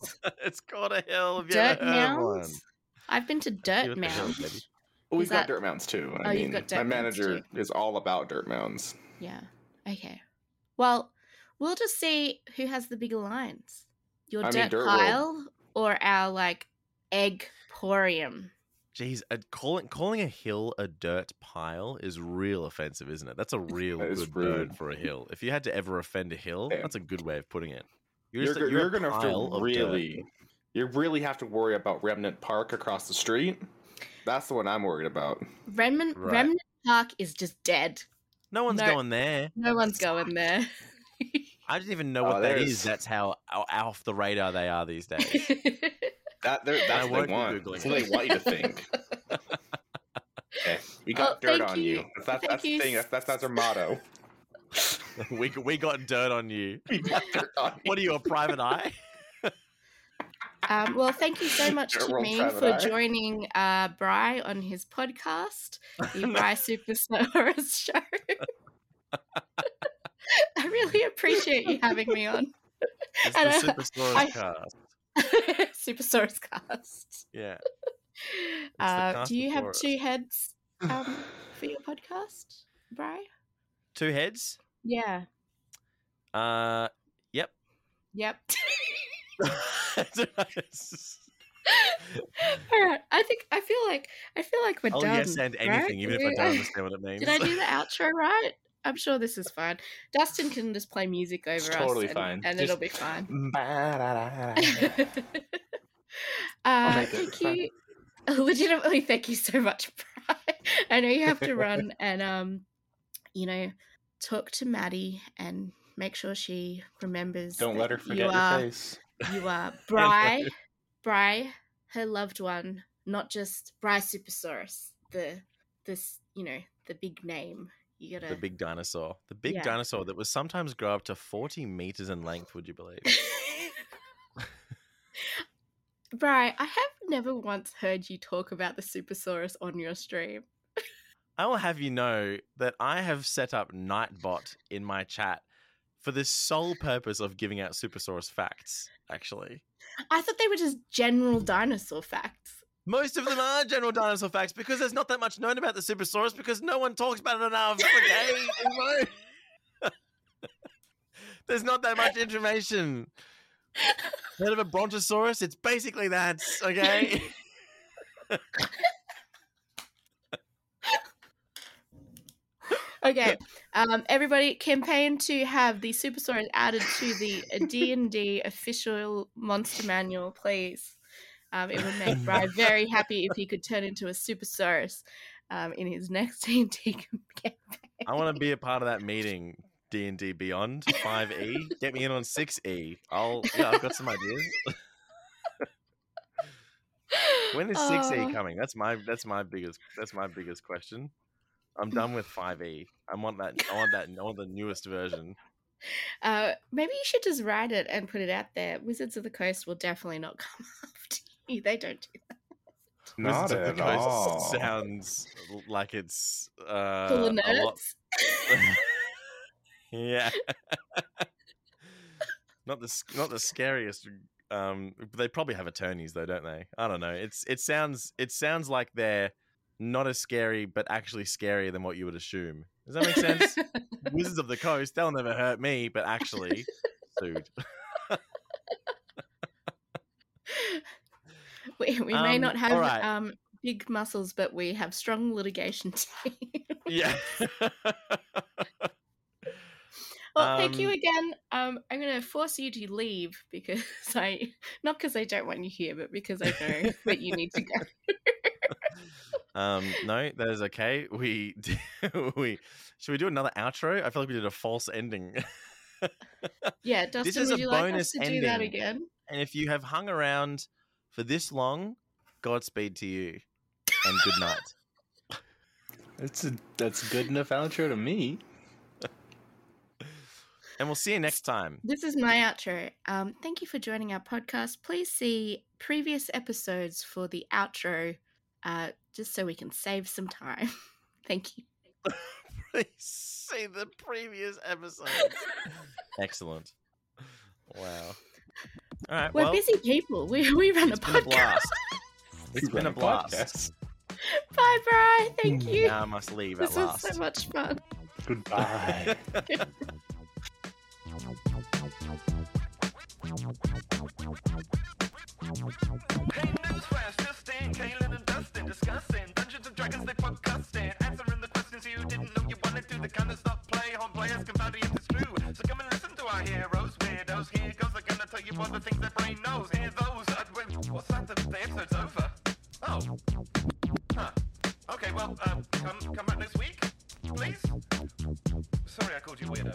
Speaker 4: it's called a hill. Have
Speaker 3: dirt
Speaker 4: ever of one?
Speaker 3: mounds. I've been to dirt
Speaker 4: look hill,
Speaker 3: mounds.
Speaker 2: Well, we've
Speaker 3: Is
Speaker 2: got dirt mounds too. I
Speaker 3: Oh, you've
Speaker 2: mean,
Speaker 3: got dirt
Speaker 2: my manager
Speaker 3: too.
Speaker 2: is all about dirt mounds.
Speaker 3: Yeah. Okay. Well, we'll just see who has the bigger lines. Your
Speaker 2: I mean,
Speaker 3: dirt
Speaker 2: Dirt World-
Speaker 3: pile or our like egg porium.
Speaker 4: Jeez, a, calling calling a hill a dirt pile is real offensive, isn't it? That's a [LAUGHS] real
Speaker 2: That is
Speaker 4: good burn
Speaker 2: rude.
Speaker 4: for a hill. If you had to ever offend a hill,
Speaker 2: Yeah.
Speaker 4: that's a good way of putting it.
Speaker 2: You're,
Speaker 4: just a-
Speaker 2: go- you're, gonna have to
Speaker 4: of dirt.
Speaker 2: really, you really have to worry about Remnant Park across the street. That's the one I'm worried about.
Speaker 3: Remnant
Speaker 4: Right.
Speaker 3: Remnant Park is just dead.
Speaker 4: No one's
Speaker 3: No.
Speaker 4: going there.
Speaker 3: No one's going there. [LAUGHS]
Speaker 4: I didn't even know
Speaker 2: Oh,
Speaker 4: what that
Speaker 2: is.
Speaker 4: is. That's how o- off the radar they are these days. [LAUGHS]
Speaker 2: That that's what they want. That's what they want you to think. [LAUGHS] Okay, we got
Speaker 3: Oh,
Speaker 2: dirt on
Speaker 3: you.
Speaker 2: you. That's, that's,
Speaker 3: Thank
Speaker 2: that's the thing. That's, that's that's our motto.
Speaker 4: we we got dirt on you.
Speaker 2: We got dirt on
Speaker 4: What are you, a private eye?
Speaker 3: Um, well, thank you so much to me for joining uh, Bry on his podcast, the [LAUGHS] Bry Superstars [LAUGHS] Show. I really appreciate you having me on. [LAUGHS]
Speaker 4: It's
Speaker 3: And,
Speaker 4: the
Speaker 3: uh,
Speaker 4: Superstores
Speaker 3: I-
Speaker 4: cast.
Speaker 3: Superstars Cast.
Speaker 4: Yeah.
Speaker 3: Uh,
Speaker 4: cast
Speaker 3: do you have two heads um, for your podcast, Bry?
Speaker 4: Two heads.
Speaker 3: Yeah.
Speaker 4: Uh, yep.
Speaker 3: Yep. All right. I think I feel like I feel like we're
Speaker 4: I'll
Speaker 3: done.
Speaker 4: yes and
Speaker 3: right?
Speaker 4: anything, even if I don't understand what it means. [LAUGHS]
Speaker 3: Did I do the [LAUGHS] outro right? I'm sure this is fine. Dustin can just play music over
Speaker 2: It's
Speaker 3: us.
Speaker 2: totally
Speaker 3: and,
Speaker 2: fine.
Speaker 3: And
Speaker 2: Just-
Speaker 3: it'll be fine. [LAUGHS]
Speaker 2: uh,
Speaker 3: thank you. Legitimately, thank you so much, Bry. I know you have to run and, um, you know, talk to Maddie and make sure she remembers.
Speaker 2: Don't let her forget your face.
Speaker 3: You are [LAUGHS] Bry, Bry, her loved one, not just Bry Supersaurus, the this you know the big name. You gotta
Speaker 4: The big dinosaur. The big
Speaker 3: Yeah.
Speaker 4: dinosaur that would sometimes grow up to 40 meters in length, would you believe? [LAUGHS]
Speaker 3: Bry, I have never once heard you talk about the Supersaurus on your stream.
Speaker 4: I will have you know that I have set up Nightbot in my chat for the sole purpose of giving out Supersaurus facts, actually.
Speaker 3: I thought they were just general dinosaur facts.
Speaker 4: Most of them are general dinosaur facts because there's not that much known about the Supersaurus because no one talks about it enough. [LAUGHS] Okay, [LAUGHS] there's not that much information. Heard of a Brontosaurus? It's basically that. Okay. [LAUGHS]
Speaker 3: Okay, um, everybody, campaign to have the Supersaurus added to the D and D official monster manual, please. Um, it would make Bry [LAUGHS] very happy if he could turn into a Supersaurus um, in his next [LAUGHS] D and D campaign.
Speaker 4: I want to be a part of that meeting. D and D Beyond Five E. Get me in on Six E. I'll. Yeah, I've got some ideas. [LAUGHS] When is Six E
Speaker 3: Oh.
Speaker 4: coming? That's my. That's my biggest. That's my biggest question. I'm done with Five E. I want that. I want that. I want the newest version.
Speaker 3: Uh, maybe you should just write it and put it out there. Wizards of the Coast will definitely not [LAUGHS] come after you. They don't do that.
Speaker 2: Not
Speaker 4: Wizards of the Coast
Speaker 2: all.
Speaker 4: sounds like it's uh,
Speaker 3: Full of
Speaker 4: a lot-
Speaker 3: nerds. [LAUGHS]
Speaker 4: yeah. not the not the scariest. Um, they probably have attorneys though, don't they? I don't know. It's it sounds it sounds like they're not as scary, but actually scarier than what you would assume. Does that make sense? [LAUGHS] Wizards of the Coast, they'll never hurt me, but actually sued. [LAUGHS]
Speaker 3: we we may
Speaker 4: Um,
Speaker 3: not have
Speaker 4: alright.
Speaker 3: um, big muscles, but we have strong litigation [LAUGHS] team.
Speaker 4: yeah.
Speaker 3: well, thank you
Speaker 4: Um,
Speaker 3: again. Um, I'm going to force you to leave because I, not because I don't want you here, but because I know that you need to go.
Speaker 4: Um, no, that is okay. We [LAUGHS] we should we do another outro? I feel like we did a false ending. [LAUGHS]
Speaker 3: Yeah, Dustin,
Speaker 4: is
Speaker 3: would
Speaker 4: a
Speaker 3: you like us
Speaker 4: bonus
Speaker 3: to do that
Speaker 4: ending.
Speaker 3: again?
Speaker 4: and if you have hung around for this long, Godspeed to you, and good night. [LAUGHS]
Speaker 2: That's a that's good enough outro to me.
Speaker 4: And we'll see you next time.
Speaker 3: This is my outro. Um, thank you for joining our podcast. Please see previous episodes for the outro, uh, just so we can save some time. [LAUGHS] thank you. [LAUGHS]
Speaker 4: Please see the previous episode. [LAUGHS] Excellent. Wow. All right.
Speaker 3: We're
Speaker 4: well,
Speaker 3: busy people. We we run a podcast.
Speaker 4: it's been a blast. It's
Speaker 2: We
Speaker 4: been a blast.
Speaker 3: Bye, bye. Thank mm, you.
Speaker 4: Now I must leave at last.
Speaker 3: this was
Speaker 4: last.
Speaker 3: so much fun.
Speaker 2: Goodbye.
Speaker 5: Hey, newsflash, just in, Kaylin and Dustin discussing Dungeons and Dragons, they podcasting, answering the questions you didn't know you wanted to. The kind of stuff play on players can find if it's true. So come and listen to our heroes, weirdos. Here goes, they're gonna tell you all the things their brain knows. Hear those? Uh, what's that? The, the episode's over. Oh. Huh. Okay, well, um, come come back next week, please. Sorry, I called you weirdos.